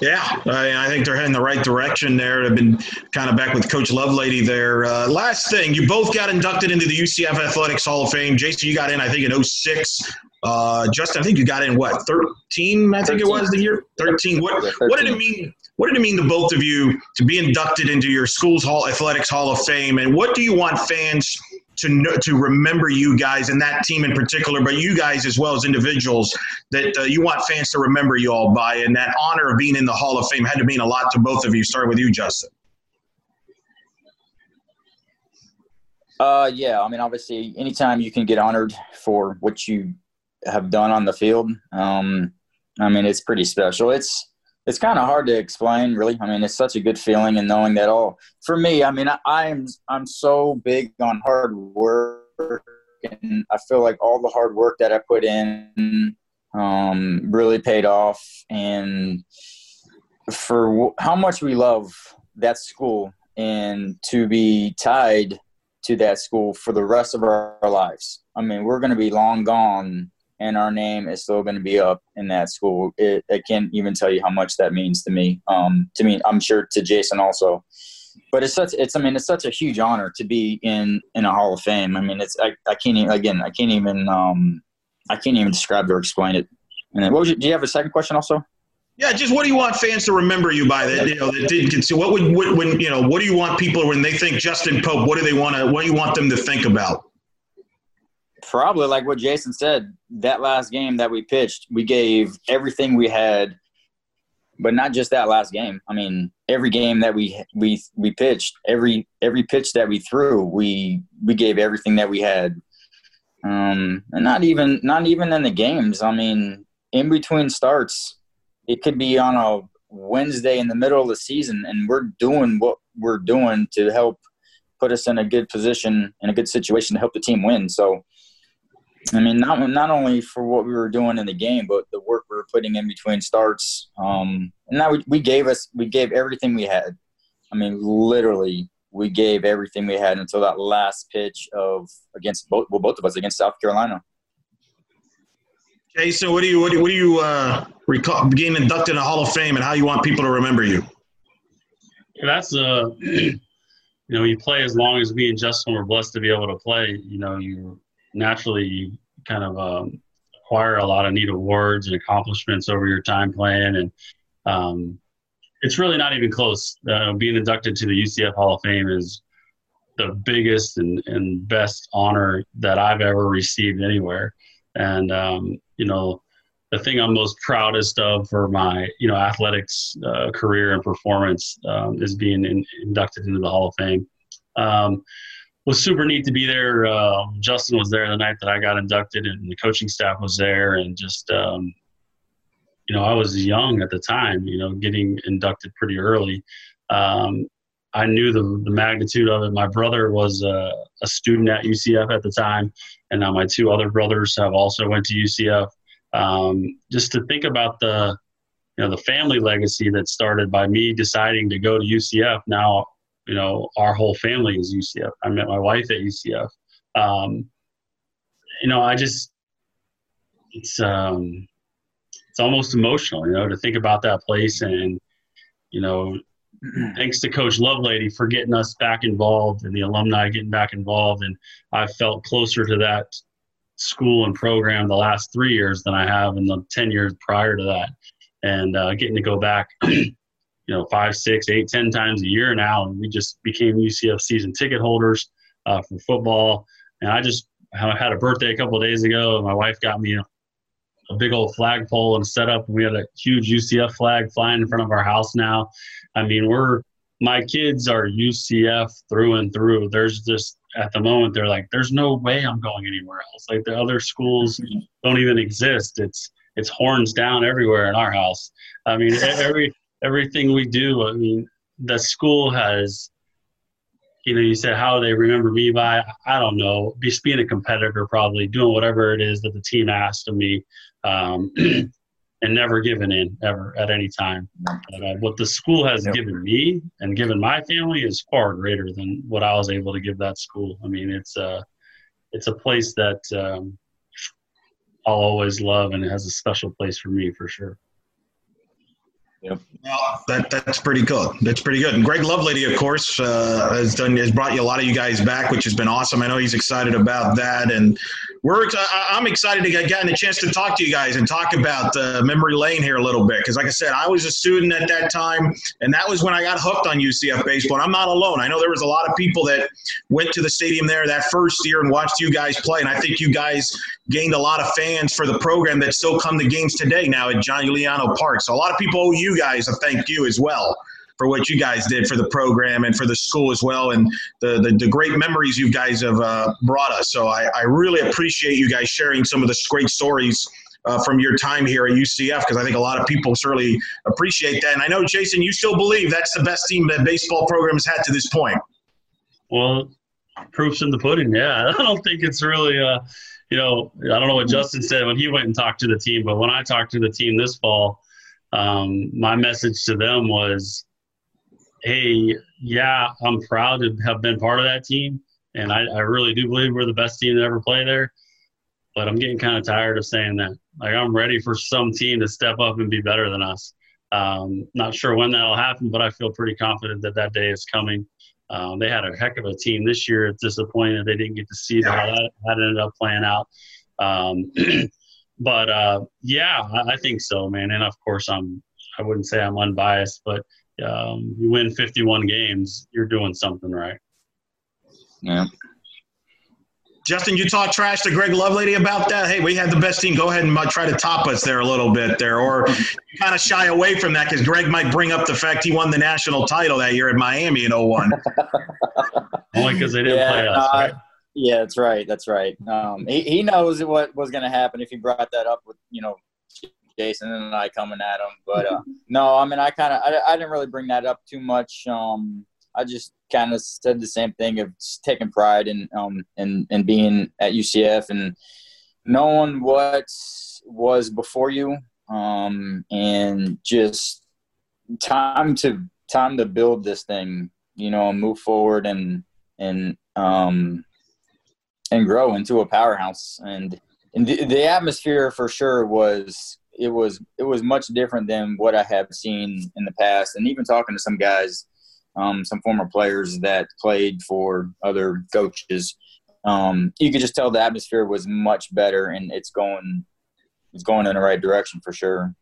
Yeah, I, I, think they're heading the right direction there. I've been kind of back with Coach Lovelady there. Uh, last thing, you both got inducted into the UCF Athletics Hall of Fame. Jason, you got in, I think, in 06. Uh, Justin, I think you got in what 13? I think 13. it was the year 13. What 13. what did it mean? What did it mean to both of you to be inducted into your school's Hall Athletics Hall of Fame? And what do you want fans to to remember you guys and that team in particular, but you guys as well as individuals that uh, you want fans to remember you all by? And that honor of being in the Hall of Fame had to mean a lot to both of you. Starting with you, Justin. Uh, yeah, I mean, obviously, anytime you can get honored for what you have done on the field. Um, I mean, it's pretty special. It's it's kind of hard to explain, really. I mean, it's such a good feeling and knowing that all. For me, I mean, I, I'm I'm so big on hard work, and I feel like all the hard work that I put in um, really paid off. And for w- how much we love that school, and to be tied to that school for the rest of our, our lives. I mean, we're going to be long gone and our name is still going to be up in that school. It, I can't even tell you how much that means to me. Um, to me, I'm sure to Jason also. But it's such it's I mean it's such a huge honor to be in in a Hall of Fame. I mean it's I, I can't even again I can't even um, I can't even describe or explain it. And then what was you, do you have a second question also? Yeah, just what do you want fans to remember you by that? You know, that didn't get What would what, when you know? What do you want people when they think Justin Pope? What do they want to? What do you want them to think about? Probably like what Jason said, that last game that we pitched, we gave everything we had, but not just that last game. I mean, every game that we we we pitched, every every pitch that we threw, we we gave everything that we had. Um, and not even not even in the games. I mean, in between starts, it could be on a Wednesday in the middle of the season, and we're doing what we're doing to help put us in a good position in a good situation to help the team win. So I mean, not not only for what we were doing in the game, but the work we were putting in between starts. Um, and now we, we gave us we gave everything we had. I mean, literally, we gave everything we had until that last pitch of against both well, both of us against South Carolina. Okay, so what do you what do you, what do you uh, recall being inducted in the Hall of Fame, and how you want people to remember you? That's uh, you know, you play as long as we and Justin were blessed to be able to play. You know, you naturally you kind of um, acquire a lot of neat awards and accomplishments over your time playing, and um, it's really not even close. Uh, being inducted to the UCF Hall of Fame is the biggest and, and best honor that I've ever received anywhere, and um, you know the thing I'm most proudest of for my you know athletics uh, career and performance um, is being in, inducted into the Hall of Fame. Um, was super neat to be there. Uh, Justin was there the night that I got inducted, and the coaching staff was there, and just um, you know, I was young at the time. You know, getting inducted pretty early. Um, I knew the, the magnitude of it. My brother was a, a, student at UCF at the time, and now my two other brothers have also went to UCF. Um, just to think about the you know the family legacy that started by me deciding to go to UCF. Now you know, our whole family is UCF. I met my wife at UCF. Um, you know, I just, it's, um, it's almost emotional, you know, to think about that place and, you know, thanks to Coach Lovelady for getting us back involved and the alumni getting back involved. And I've felt closer to that school and program the last three years than I have in the 10 years prior to that. And uh, getting to go back you know five, six, eight, ten times a year now, and we just became UCF season ticket holders uh, for football. And I just had a birthday a couple days ago, and my wife got me a, a big old flagpole and set up. And We had a huge UCF flag flying in front of our house now. I mean, we're my kids are UCF through and through. There's just at the moment they're like, there's no way I'm going anywhere else. Like the other schools don't even exist. It's it's horns down everywhere in our house. I mean, every everything we do. I mean, the school has you know, you said how they remember me by, I don't know, just being a competitor, probably doing whatever it is that the team asked of me, um, and never giving in ever at any time. But, uh, what the school has Yep. given me and given my family is far greater than what I was able to give that school. I mean, it's uh, it's a place that um, I'll always love, and it has a special place for me for sure. Well, that that's pretty good. That's pretty good. And Greg Lovelady, of course, uh, has done has brought you a lot of you guys back, which has been awesome. I know he's excited about that, and we're I'm excited to get gotten a chance to talk to you guys and talk about uh, memory lane here a little bit because, like I said, I was a student at that time, and that was when I got hooked on UCF baseball. And I'm not alone. I know there was a lot of people that went to the stadium there that first year and watched you guys play, and I think you guys gained a lot of fans for the program that still come to games today now at John Euliano Park. So a lot of people owe you guys a thank you as well for what you guys did for the program and for the school as well, and the the, the great memories you guys have uh, brought us. So I, I really appreciate you guys sharing some of the great stories. Uh, from your time here at UCF, because I think a lot of people certainly appreciate that. And I know, Jason, you still believe that's the best team that baseball program has had to this point. Well, proof's in the pudding. Yeah, I don't think it's really, uh, you know, I don't know what Justin said when he went and talked to the team, but when I talked to the team this fall, um, my message to them was, "Hey, yeah, I'm proud to have been part of that team, and I, I really do believe we're the best team to ever play there. But I'm getting kind of tired of saying that. Like, I'm ready for some team to step up and be better than us. Um, not sure when that'll happen, but I feel pretty confident that that day is coming." Um, they had a heck of a team this year. It's disappointing they didn't get to see how that, that ended up playing out. Um, but uh, yeah, I, I think so, man. And of course, I'm I wouldn't say I'm unbiased, but um, you win 51 games, you're doing something right. Yeah. Justin, you talk trash to Greg Lovelady about that. Hey, we had the best team. Go ahead and uh, try to top us there a little bit there, or kind of shy away from that because Greg might bring up the fact he won the national title that year at Miami in 01. Only because they didn't Yeah, play us. no, I- right? Yeah, that's right. That's right. Um, he, he knows what was going to happen if he brought that up with, you know, Jason and I coming at him. But uh, no, I mean, I kind of, I, I didn't really bring that up too much. Um, I just kind of said the same thing of just taking pride in, um, in, in being at UCF and knowing what was before you, um, and just time to time to build this thing, you know, and move forward and and um, and grow into a powerhouse. And, and the, the atmosphere for sure was it was it was much different than what I have seen in the past. And even talking to some guys, um, some former players that played for other coaches, um, you could just tell the atmosphere was much better, and it's going it's going in the right direction for sure.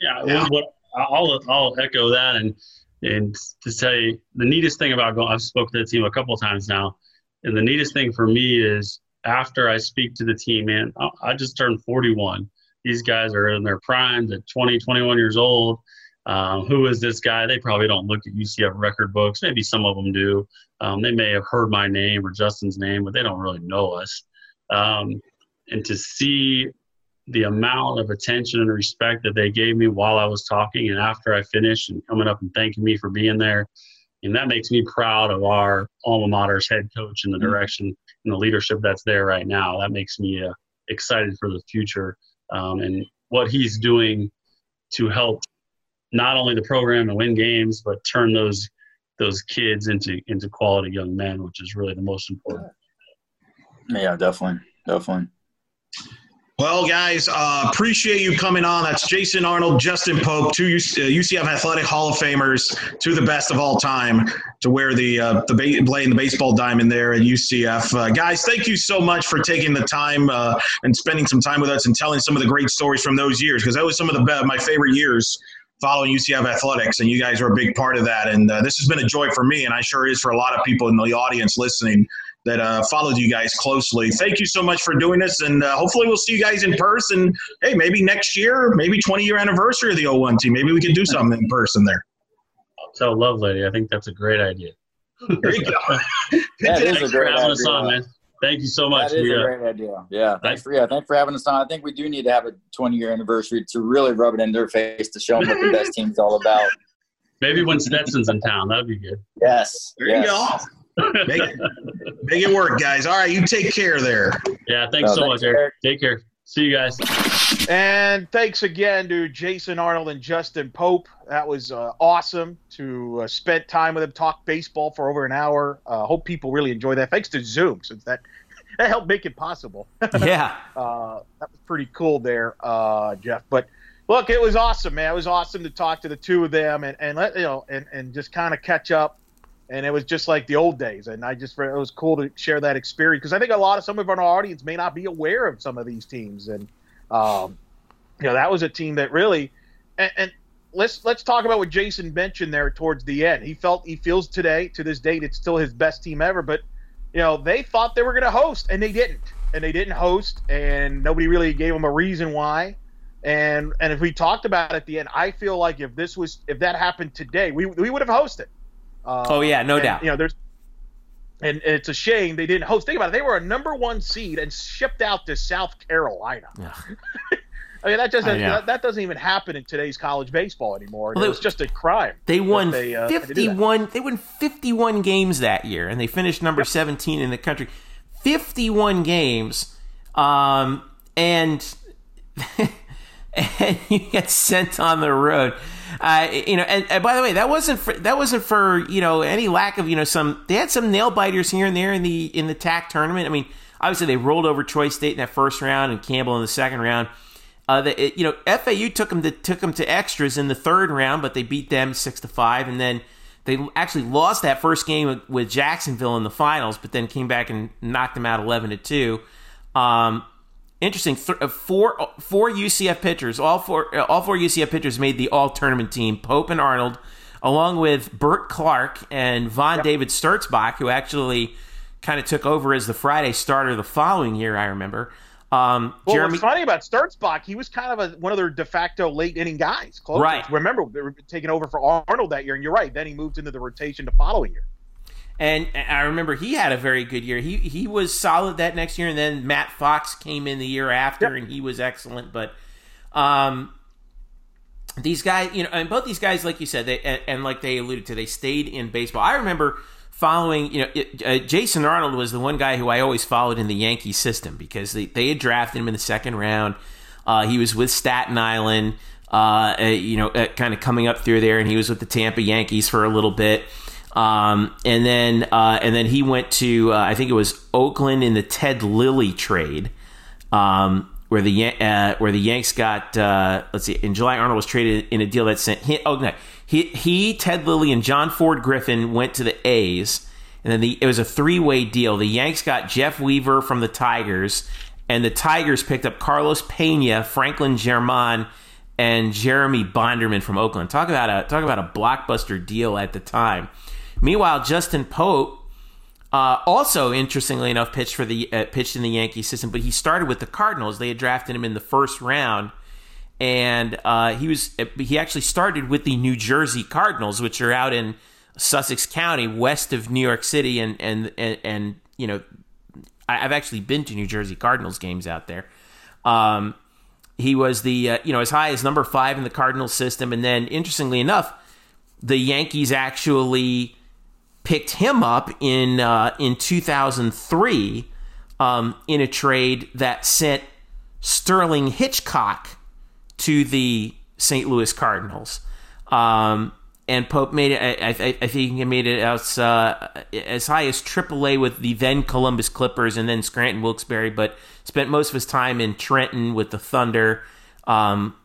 Yeah, Yeah. What, I'll I'll echo that and and to say the neatest thing about going, I've spoken to the team a couple of times now, and the neatest thing for me is after I speak to the team, man, I, just turned 41. These guys are in their primes at 20, 21 years old. Um, who is this guy? They probably don't look at UCF record books. Maybe some of them do. Um, they may have heard my name or Justin's name, but they don't really know us. Um, and to see the amount of attention and respect that they gave me while I was talking and after I finished and coming up and thanking me for being there. And that makes me proud of our alma mater's head coach and the direction and the leadership that's there right now. That makes me uh, excited for the future um, and what he's doing to help not only the program and win games, but turn those those kids into into quality young men, which is really the most important. Yeah, definitely, definitely. Well, guys, uh, appreciate you coming on. That's Jason Arnold, Justin Pope, two UCF Athletic Hall of Famers, two of the best of all time, to wear the uh, the ba- playing the baseball diamond there at UCF. Uh, guys, thank you so much for taking the time uh, and spending some time with us and telling some of the great stories from those years because that was some of the my favorite years following UCF athletics, and you guys were a big part of that. And uh, this has been a joy for me, and I sure is for a lot of people in the audience listening that uh, followed you guys closely. Thank you so much for doing this, and uh, hopefully we'll see you guys in person. Hey, maybe next year, maybe 20 year anniversary of the 01 team. Maybe we could do something in person there. I'll tell Lovelady, I think that's a great idea. There you go. That is Thanks a for great having us idea. on, man. Thank you so much. That is We, a uh, great idea. Yeah, thanks for yeah, thanks for having us on. I think we do need to have a 20 year anniversary to really rub it in their face to show them what the best team's all about. maybe when Stetson's in town, that'd be good. Yes, There yes. you go. Make it, make it work, guys. All right, you take care there. Yeah, thanks No, so thanks, much, Eric. Take care. See you guys. And thanks again to Jason Arnold and Justin Pope. That was uh, awesome to uh, spend time with them, talk baseball for over an hour. Uh, hope people really enjoy that. Thanks to Zoom, since that that helped make it possible. yeah. Uh, that was pretty cool there, uh, Jeff. But look, it was awesome, man. It was awesome to talk to the two of them and, and let you know and, and just kind of catch up. And it was just like the old days. And I just it was cool to share that experience because I think a lot of some of our audience may not be aware of some of these teams. And um, you know that was a team that really and, and let's let's talk about what Jason mentioned there towards the end. He felt he feels today to this date it's still his best team ever, but you know they thought they were going to host and they didn't, and they didn't host, and nobody really gave them a reason why. And and if we talked about it at the end, I feel like if this was if that happened today, we we would have hosted. Uh, Oh, yeah, no and, doubt. You know, there's and it's a shame they didn't host. Think about it; they were a number one seed and shipped out to South Carolina. Ugh. I mean, that doesn't I that, that doesn't even happen in today's college baseball anymore. Well, it was just a crime. They won they, uh, had to do that. 51 they won 51 games that year and they finished number 17 in the country. 51 games um and and you get sent on the road. Uh, you know, and, and by the way, that wasn't for, that wasn't for you know any lack of you know some. They had some nail biters here and there in the in the TAC tournament. I mean, obviously they rolled over Troy State in that first round and Campbell in the second round. Uh, you know, FAU took them to took them to extras in the third round, but they beat them six to five, and then they actually lost that first game with, with Jacksonville in the finals, but then came back and knocked them out eleven to two. Um, interesting. Th- uh, four four UCF pitchers, all four uh, all four UCF pitchers made the all tournament team. Pope and Arnold, along with Burt Clark and Von David Sturzbach, who actually kind of took over as the Friday starter the following year. I remember. Um, Well, Jeremy, what's funny about Sturzbach, he was kind of a, one of their de facto late inning guys. Closers. Right. Remember, they were taking over for Arnold that year, and you're right. Then he moved into the rotation the following year. And I remember he had a very good year. He he was solid that next year, and then Matt Fox came in the year after, Yep. and he was excellent. But um, these guys, you know, and both these guys, like you said, they and, and like they alluded to, they stayed in baseball. I remember following, you know, it, uh, Jason Arnold was the one guy who I always followed in the Yankee system because they, they had drafted him in the second round. Uh, he was with Staten Island, uh, uh, you know, uh, kind of coming up through there, and he was with the Tampa Yankees for a little bit. Um, and then uh, and then he went to uh, I think it was Oakland in the Ted Lilly trade, um, where the uh, where the Yanks got uh, let's see in July Arnold was traded in a deal that sent he, oh no he he Ted Lilly and John Ford Griffin went to the A's and then the, it was a three way deal. The Yanks got Jeff Weaver from the Tigers and the Tigers picked up Carlos Pena, Franklin German, and Jeremy Bonderman from Oakland. Talk about a talk about a blockbuster deal at the time. Meanwhile, Justin Pope, uh, also interestingly enough, pitched for the uh, pitched in the Yankee system, but he started with the Cardinals. They had drafted him in the first round, and uh, he was he actually started with the New Jersey Cardinals, which are out in Sussex County, west of New York City, and and and, and you know, I, I've actually been to New Jersey Cardinals games out there. Um, he was the uh, you know as high as number five in the Cardinals system, and then interestingly enough, the Yankees actually picked him up in uh, in 2003 um, in a trade that sent Sterling Hitchcock to the St. Louis Cardinals. Um, and Pope made it. I, I, I think he made it as uh, as high as AAA with the then Columbus Clippers and then Scranton Wilkes-Barre, but spent most of his time in Trenton with the Thunder. Um,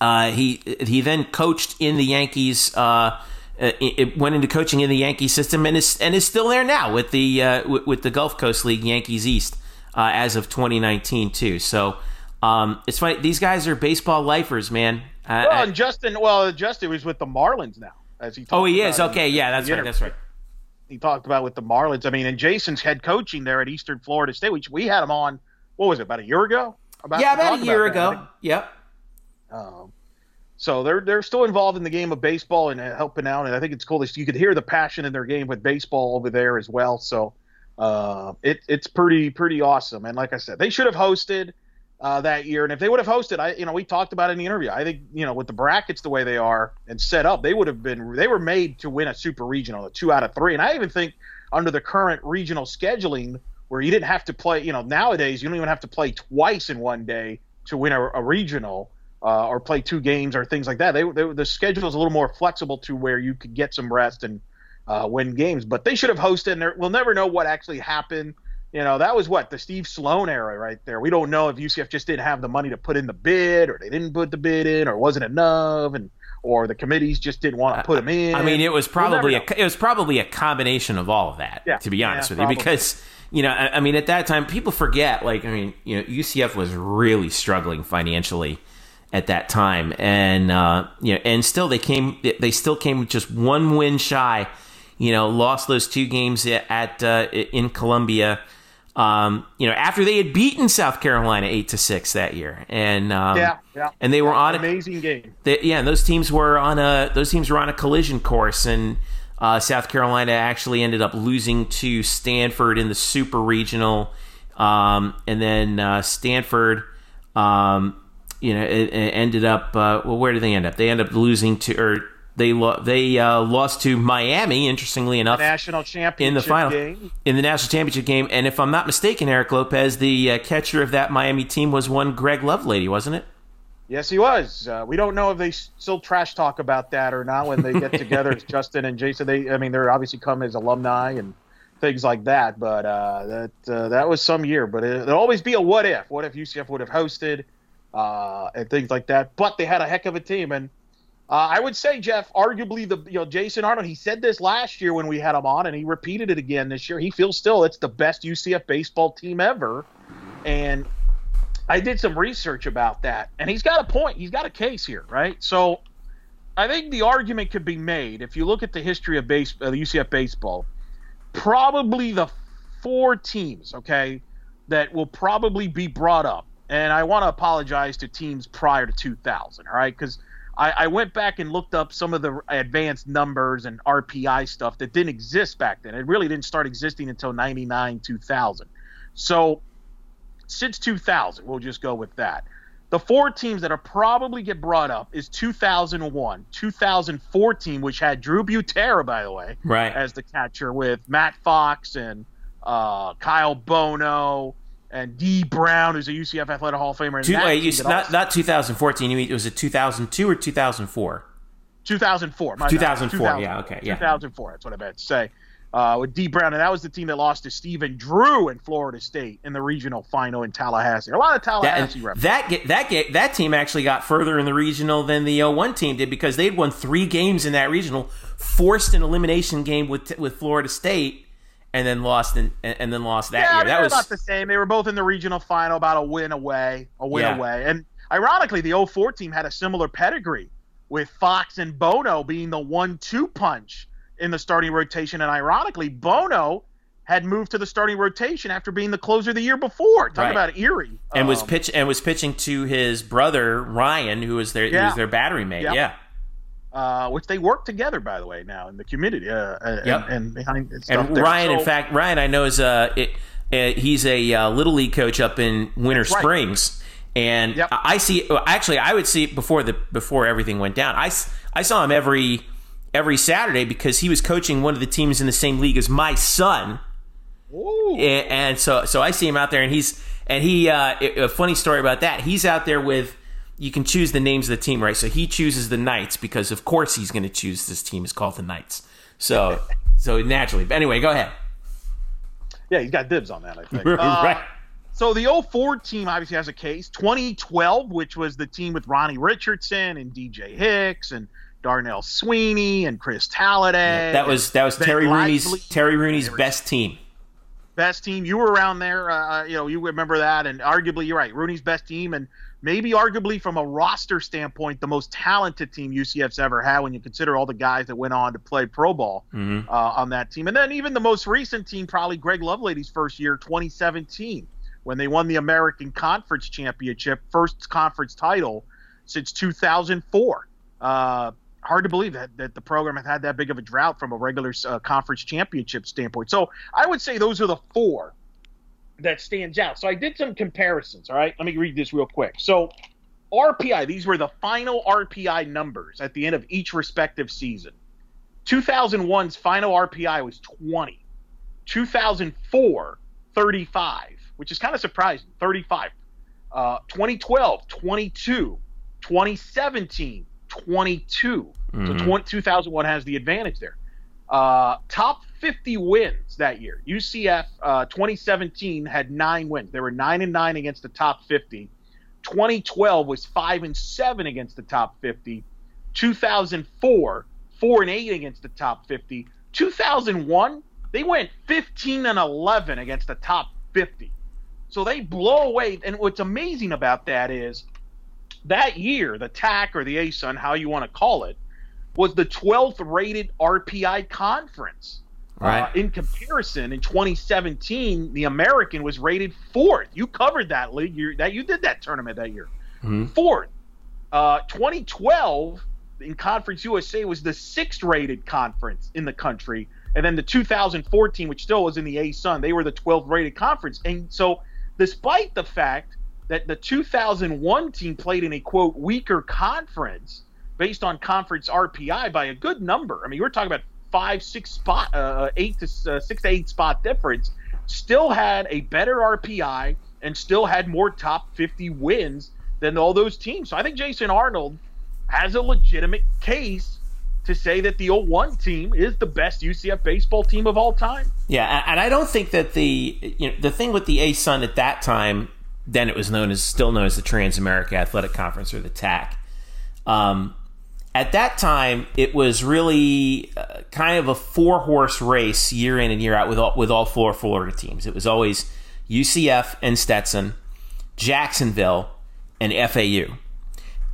uh, he he then coached in the Yankees. Uh, it, it went into coaching in the Yankee system and is and is still there now with the uh, with, with the Gulf Coast League Yankees East uh, as of 2019 too. So um, it's funny. These guys are baseball lifers, man. Uh, Well, and Justin, well, Justin was with the Marlins now, as he. oh, he is. about in Okay, yeah, that's right. That's right. He talked about with the Marlins. I mean, and Jason's head coaching there at Eastern Florida State, which we had him on. What was it? About a year ago. About Yeah, about a year that, I ago. think. Yep. Um, so they're they're still involved in the game of baseball and uh, helping out, and I think it's cool. You could hear the passion in their game with baseball over there as well. So uh, it it's pretty pretty awesome. And like I said, they should have hosted. uh, that year. And if they would have hosted, I you know we talked about it in the interview. I think you know with the brackets the way they are and set up, they would have been they were made to win a super regional, a two out of three. And I even think under the current regional scheduling, where you didn't have to play, you know, nowadays you don't even have to play twice in one day to win a, a regional. Uh, or play two games or things like that. They, they, the schedule is a little more flexible to where you could get some rest and uh, win games. But they should have hosted, and we'll never know what actually happened you know, that was what the Steve Sloan era right there. We don't know if UCF just didn't have the money to put in the bid, or they didn't put the bid in, or wasn't enough, and or the committees just didn't want to put them in. I mean, it was probably we'll a it was probably a combination of all of that. Yeah. To be honest yeah, with you, because you know, I, I, mean, at that time, people forget. Like, I mean, you know, UCF was really struggling financially at that time, and uh, you know, and still they came they still came just one win shy. You know, lost those two games at uh, in Columbia. Um, you know, after they had beaten South Carolina eight to six that year, and um, yeah, yeah, and they were on amazing a, game. They, yeah, and those teams were on a those teams were on a collision course, and uh, South Carolina actually ended up losing to Stanford in the Super Regional, um, and then uh, Stanford, um, you know, it, it ended up uh, well. Where did they end up? They end up losing to or they lo- they uh, lost to Miami. Interestingly enough, the national championship in the final game. in the national championship game. And if I'm not mistaken, Eric Lopez, the uh, catcher of that Miami team, was one Greg Lovelady, wasn't it? Yes, he was. Uh, we don't know if they still trash talk about that or not when they get together. as Justin and Jason. They, I mean, they're obviously come as alumni and things like that. But uh, that uh, that was some year. But it, will always be a what if. What if UCF would have hosted uh, and things like that? But they had a heck of a team and uh, I would say, Jeff, arguably the you know Jason Arnold. He said this last year when we had him on, and he repeated it again this year. He feels still it's the best UCF baseball team ever, and I did some research about that, and he's got a point. He's got a case here, right? So I think the argument could be made if you look at the history of base uh, UCF baseball. Probably the four teams, okay, that will probably be brought up, and I want to apologize to teams prior to 2000, all right, because I, I, went back and looked up some of the advanced numbers and RPI stuff that didn't exist back then. It really didn't start existing until 99, 2000. So since 2000, we'll just go with that. The four teams that are probably get brought up is 2001, 2014, which had Drew Butera, by the way, right. as the catcher with Matt Fox and uh, Kyle Bono and D Brown, who's a UCF Athletic Hall of Famer. Two, wait, you, not not 2014. You mean it was it 2002 or 2004? 2004. 2004. yeah. Okay. Yeah. 2004. That's what I meant to say. Uh, with D Brown, and that was the team that lost to Stephen Drew in Florida State in the regional final in Tallahassee. A lot of Tallahassee that, that get, that get, that team actually got further in the regional than the 01 team did because they'd won three games in that regional, forced an elimination game with with Florida State and then lost in, and then lost that yeah, year. That was about the same. They were both in the regional final, about a win away, a win yeah. away. And ironically, the 04 team had a similar pedigree with Fox and Bono being the one-two punch in the starting rotation. And ironically, Bono had moved to the starting rotation after being the closer the year before. Talk right. about eerie. And um, was pitch and was pitching to his brother Ryan, who was their yeah. who was their battery mate. Yeah. yeah uh, which they work together, by the way, now in the community. Uh, yep. and, and behind and Ryan, so, in fact, Ryan, I know is uh, it, uh, he's a uh, little league coach up in Winter Springs, and yep. I see. Actually, I would see before the before everything went down. I, I saw him every every Saturday because he was coaching one of the teams in the same league as my son. Ooh. And, and so so I see him out there, and he's and he uh, a funny story about that. He's out there with you can choose the names of the team, right? So he chooses the Knights because, of course, he's going to choose this team is called the Knights. So, so naturally. But anyway, go ahead. Yeah, he's got dibs on that. I think. right. Uh, so the 04 team obviously has a case. 2012, which was the team with Ronnie Richardson and DJ Hicks and Darnell Sweeney and Chris Talladay. Yeah, that was that was Terry Rooney's Terry Rooney's best team. Best team. You were around there. Uh, you know, you remember that, and arguably you're right. Rooney's best team, and maybe arguably from a roster standpoint, the most talented team UCF's ever had when you consider all the guys that went on to play pro ball mm-hmm. uh, on that team. And then even the most recent team, probably Greg Lovelady's first year, 2017, when they won the American Conference Championship, first conference title since 2004. Uh, hard to believe that, that the program has had that big of a drought from a regular uh, conference championship standpoint. So I would say those are the four that stands out. So I did some comparisons. All right, let me read this real quick. So RPI, these were the final RPI numbers at the end of each respective season. 2001's final RPI was 20. 2004, 35, which is kind of surprising. 35. Uh, 2012, 22. 2017, 22. Mm-hmm. So 20, 2001 has the advantage there. Uh, top 50 wins that year. UCF uh, 2017 had nine wins. They were nine and nine against the top 50. 2012 was five and seven against the top 50. 2004 four and eight against the top 50. 2001 they went 15 and 11 against the top 50. So they blow away. And what's amazing about that is that year, the TAC or the ASUN, how you want to call it, was the 12th rated RPI conference. Right. Uh, in comparison, in 2017, the American was rated fourth. You covered that league. You that you did that tournament that year. Mm-hmm. Fourth. Uh, 2012 in Conference USA was the sixth rated conference in the country, and then the 2014, which still was in the ASUN, they were the 12th rated conference. And so, despite the fact that the 2001 team played in a quote weaker conference based on conference RPI by a good number. I mean, we're talking about five, six spot, uh, uh, eight to uh, six to eight spot difference. Still had a better RPI and still had more top 50 wins than all those teams. So I think Jason Arnold has a legitimate case to say that the 01 team is the best UCF baseball team of all time. Yeah, and I don't think that the you know the thing with the ASUN at that time then it was known as still known as the Trans America Athletic Conference or the TAC. Um, at that time, it was really uh, kind of a four horse race year in and year out with all, with all four Florida teams. It was always UCF and Stetson, Jacksonville, and FAU.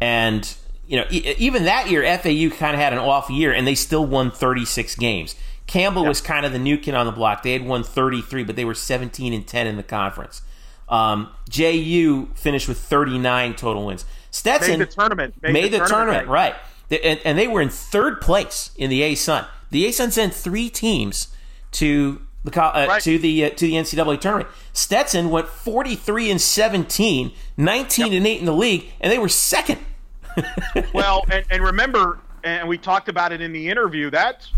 And you know, e- even that year, FAU kind of had an off year, and they still won 36 games. Campbell was kind of the new kid on the block. They had won 33, but they were 17 and 10 in the conference. Um, JU finished with 39 total wins. Stetson made the tournament. Made, made the, the, tournament, tournament right. And, and, they were in third place in the ASUN. The ASUN sent three teams to the uh, right. to the uh, to the NCAA tournament. Stetson went 43 and 17, 19 yep. and 8 in the league, and they were second. well, and, and remember, and we talked about it in the interview. That's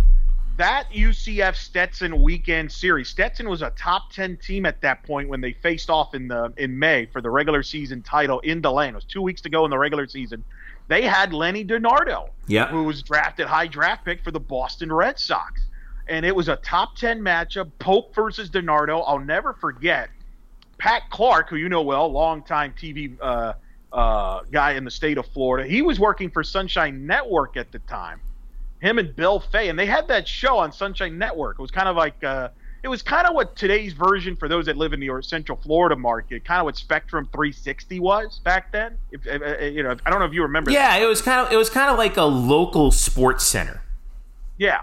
that UCF Stetson weekend series, Stetson was a top ten team at that point when they faced off in the in May for the regular season title in DeLand. It was two weeks to go in the regular season. They had Lenny DiNardo, yeah. who was drafted high draft pick for the Boston Red Sox, and it was a top ten matchup. Pope versus DiNardo. I'll never forget. Pat Clark, who you know well, longtime TV uh, uh, guy in the state of Florida, he was working for Sunshine Network at the time him and Bill Fay, and they had that show on Sunshine Network. It was kind of like uh, it was kind of what today's version for those that live in the Central Florida market, kind of what Spectrum 360 was back then. If, if, if, you know, I don't know if you remember. Yeah, that. it was kind of it was kind of like a local sports center. Yeah,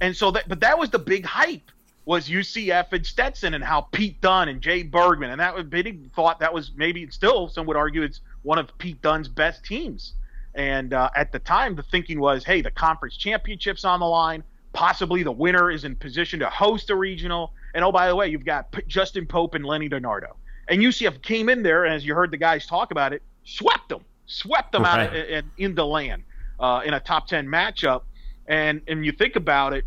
and so that, but that was the big hype was UCF and Stetson and how Pete Dunn and Jay Bergman and that was Biddy thought that was maybe still some would argue it's one of Pete Dunn's best teams. And uh, at the time, the thinking was, hey, the conference championship's on the line. Possibly the winner is in position to host a regional. And oh, by the way, you've got P- Justin Pope and Lenny DiNardo. And UCF came in there, and as you heard the guys talk about it, swept them, swept them right. out in, in DeLand uh, in a top 10 matchup. And, and you think about it,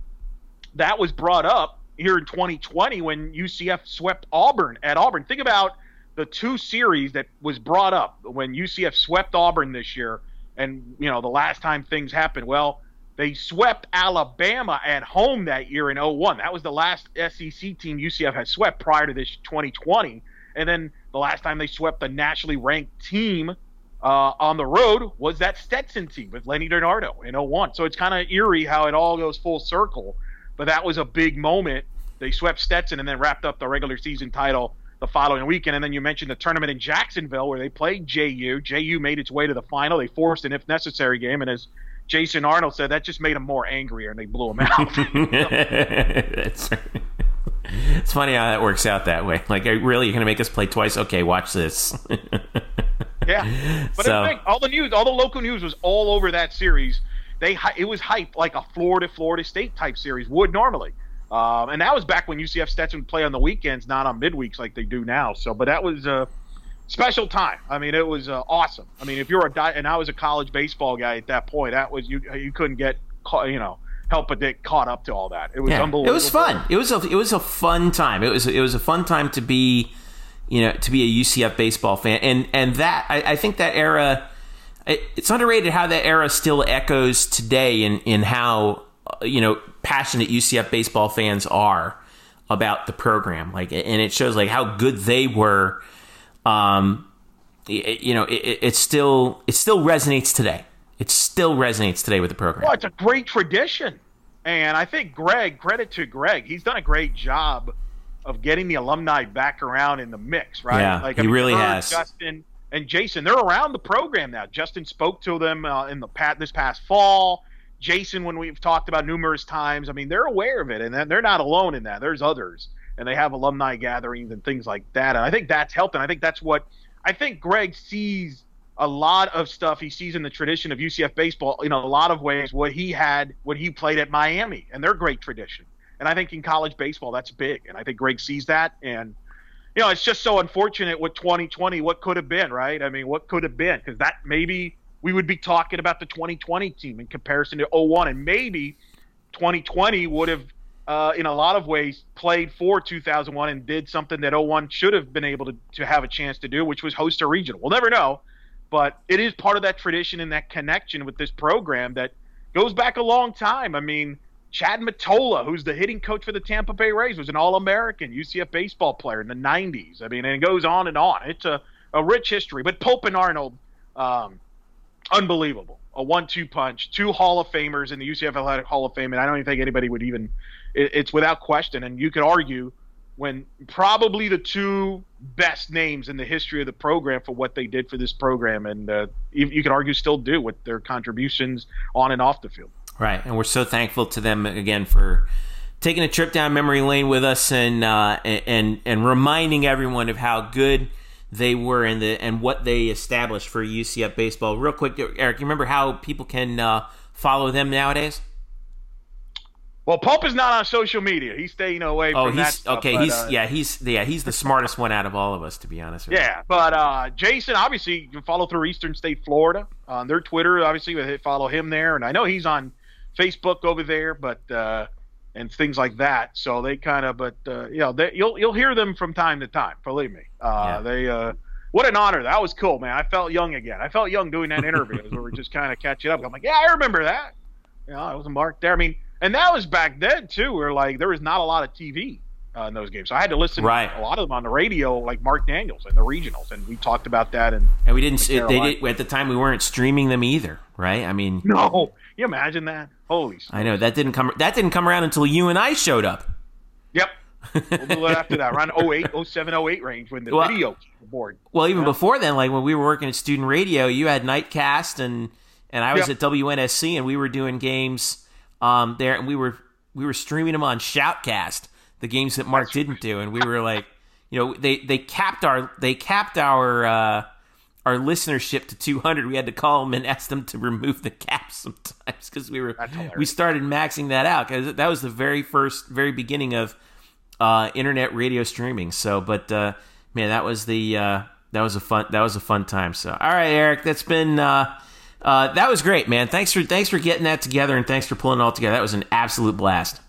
that was brought up here in 2020 when UCF swept Auburn at Auburn. Think about the two series that was brought up when UCF swept Auburn this year and you know the last time things happened well they swept alabama at home that year in 01 that was the last sec team ucf had swept prior to this 2020 and then the last time they swept a nationally ranked team uh, on the road was that stetson team with lenny DiNardo in 01 so it's kind of eerie how it all goes full circle but that was a big moment they swept stetson and then wrapped up the regular season title the following weekend. And then you mentioned the tournament in Jacksonville where they played JU. JU made its way to the final. They forced an if necessary game, and as Jason Arnold said, that just made them more angrier, and they blew them out. it's, it's funny how that works out that way. Like, really, you're going to make us play twice? Okay, watch this. yeah, but so, all the news, all the local news was all over that series. They it was hype like a Florida Florida State type series would normally. Um, and that was back when UCF Stetson would play on the weekends, not on midweeks like they do now. So, but that was a special time. I mean, it was uh, awesome. I mean, if you're a di- and I was a college baseball guy at that point, that was you you couldn't get caught, you know help but get caught up to all that. It was yeah, unbelievable. It was fun. It was a it was a fun time. It was it was a fun time to be you know to be a UCF baseball fan and and that I, I think that era. It, it's underrated how that era still echoes today in in how you know passionate UCF baseball fans are about the program. Like, and it shows like how good they were. Um, it, you know, it, it still it still resonates today. It still resonates today with the program. Well, it's a great tradition, and I think Greg. Credit to Greg, he's done a great job of getting the alumni back around in the mix. Right? Yeah, like, he mean, really has. Justin and Jason, they're around the program now. Justin spoke to them uh, in the pat this past fall. Jason, when we've talked about numerous times, I mean, they're aware of it, and they're not alone in that. There's others, and they have alumni gatherings and things like that. And I think that's helped, and I think that's what I think Greg sees a lot of stuff he sees in the tradition of UCF baseball in a lot of ways what he had when he played at Miami and their great tradition. And I think in college baseball that's big, and I think Greg sees that and you know, it's just so unfortunate with 2020 what could have been, right? I mean, what could have been because that maybe we would be talking about the 2020 team in comparison to 01 and maybe 2020 would have uh, in a lot of ways played for 2001 and did something that 01 should have been able to, to have a chance to do which was host a regional. We'll never know but it is part of that tradition and that connection with this program that goes back a long time. I mean chad Mottola, who's the hitting coach for the tampa bay rays was an all-american ucf baseball player in the 90s i mean and it goes on and on. It's a, a rich history. But pope and arnold um, unbelievable. A one-two punch, two Hall of Famers in the UCF Athletic Hall of Fame, and I don't even think anybody would even. It, it's without question, and you could argue when probably the two best names in the history of the program for what they did for this program, and uh, you, you could argue still do with their contributions on and off the field. Right, and we're so thankful to them again for taking a trip down memory lane with us and uh, and and reminding everyone of how good they were and the and what they established for UCF baseball. Real quick, Eric, you remember how people can uh, follow them nowadays? Well, Pope is not on social media. He's staying away oh, from he's. Stuff, okay, but, he's uh, yeah, he's yeah, he's the smartest one out of all of us, to be honest. yeah, you. but uh, Jason, obviously, you can follow through Eastern State Florida on their Twitter. Obviously, follow him there, and I know he's on Facebook over there, but uh, and things like that. So they kind of, but uh, you know, they, you'll you'll hear them from time to time. Believe me, uh, yeah. they. Uh, what an honor! That was cool, man. I felt young again. I felt young doing that interview. Where we were just kind of catching up. I'm like, yeah, I remember that. You know, I was a mark there. I mean, and that was back then too, where like there was not a lot of TV uh, in those games, so I had to listen right. to a lot of them on the radio, like Marc Daniels and the regionals, and we talked about that. And and we didn't. They did at the time. We weren't streaming them either, right? I mean, no. You imagine that? Holy! I know that didn't come. That didn't come around until you and I showed up. Yep. a little after that, around 08, 07, 08 range when the well, video board. Well, even before then, like when we were working at student radio, you had Knightcast and and I was yep. at WNSC and we were doing games um, there and we were we were streaming them on Shoutcast, the games that Marc didn't do, and we were like, you know, they they capped our they capped our uh, our listenership to 200. We had to call them and ask them to remove the cap sometimes because we were we started maxing that out because that was the very first very beginning of uh, internet radio streaming. So, but uh, man, that was the uh, that was a fun that was a fun time. So, all right, Eric, that's been uh, uh, that was great, man. Thanks for thanks for getting that together and thanks for pulling it all together. That was an absolute blast.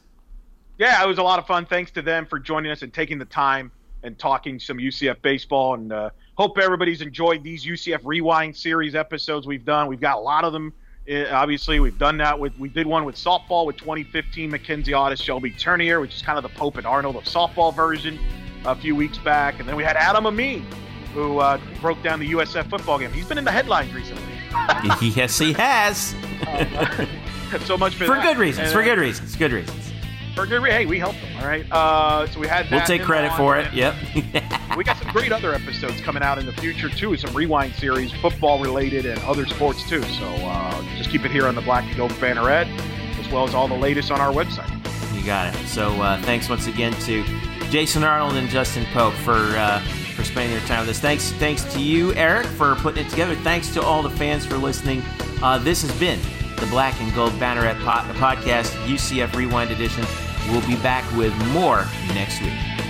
Yeah, it was a lot of fun. Thanks to them for joining us and taking the time and talking some UCF baseball. And uh, hope everybody's enjoyed these UCF Rewind series episodes we've done. We've got a lot of them uh, obviously, we've done that with we did one with softball with 2015 Mackenzie Otis Shelby Turnier, which is kind of the Pope and Arnold of softball version, a few weeks back, and then we had Adam Amin, who uh, broke down the USF football game. He's been in the headlines recently. yes, he has. uh, so much for, for good reasons. And, for good reasons. Good reasons for good Hey, we helped them. All right. Uh, so we had. We'll take credit for it. Yep. we got some great other episodes coming out in the future too. Some rewind series, football related, and other sports too. So uh, just keep it here on the Black and Gold Banneret, as well as all the latest on our website. You got it. So uh, thanks once again to Jason Arnold and Justin Pope for uh, for spending their time with us. Thanks, thanks to you, Eric, for putting it together. Thanks to all the fans for listening. Uh, this has been the Black and Gold Banneret podcast, UCF Rewind Edition. We'll be back with more next week.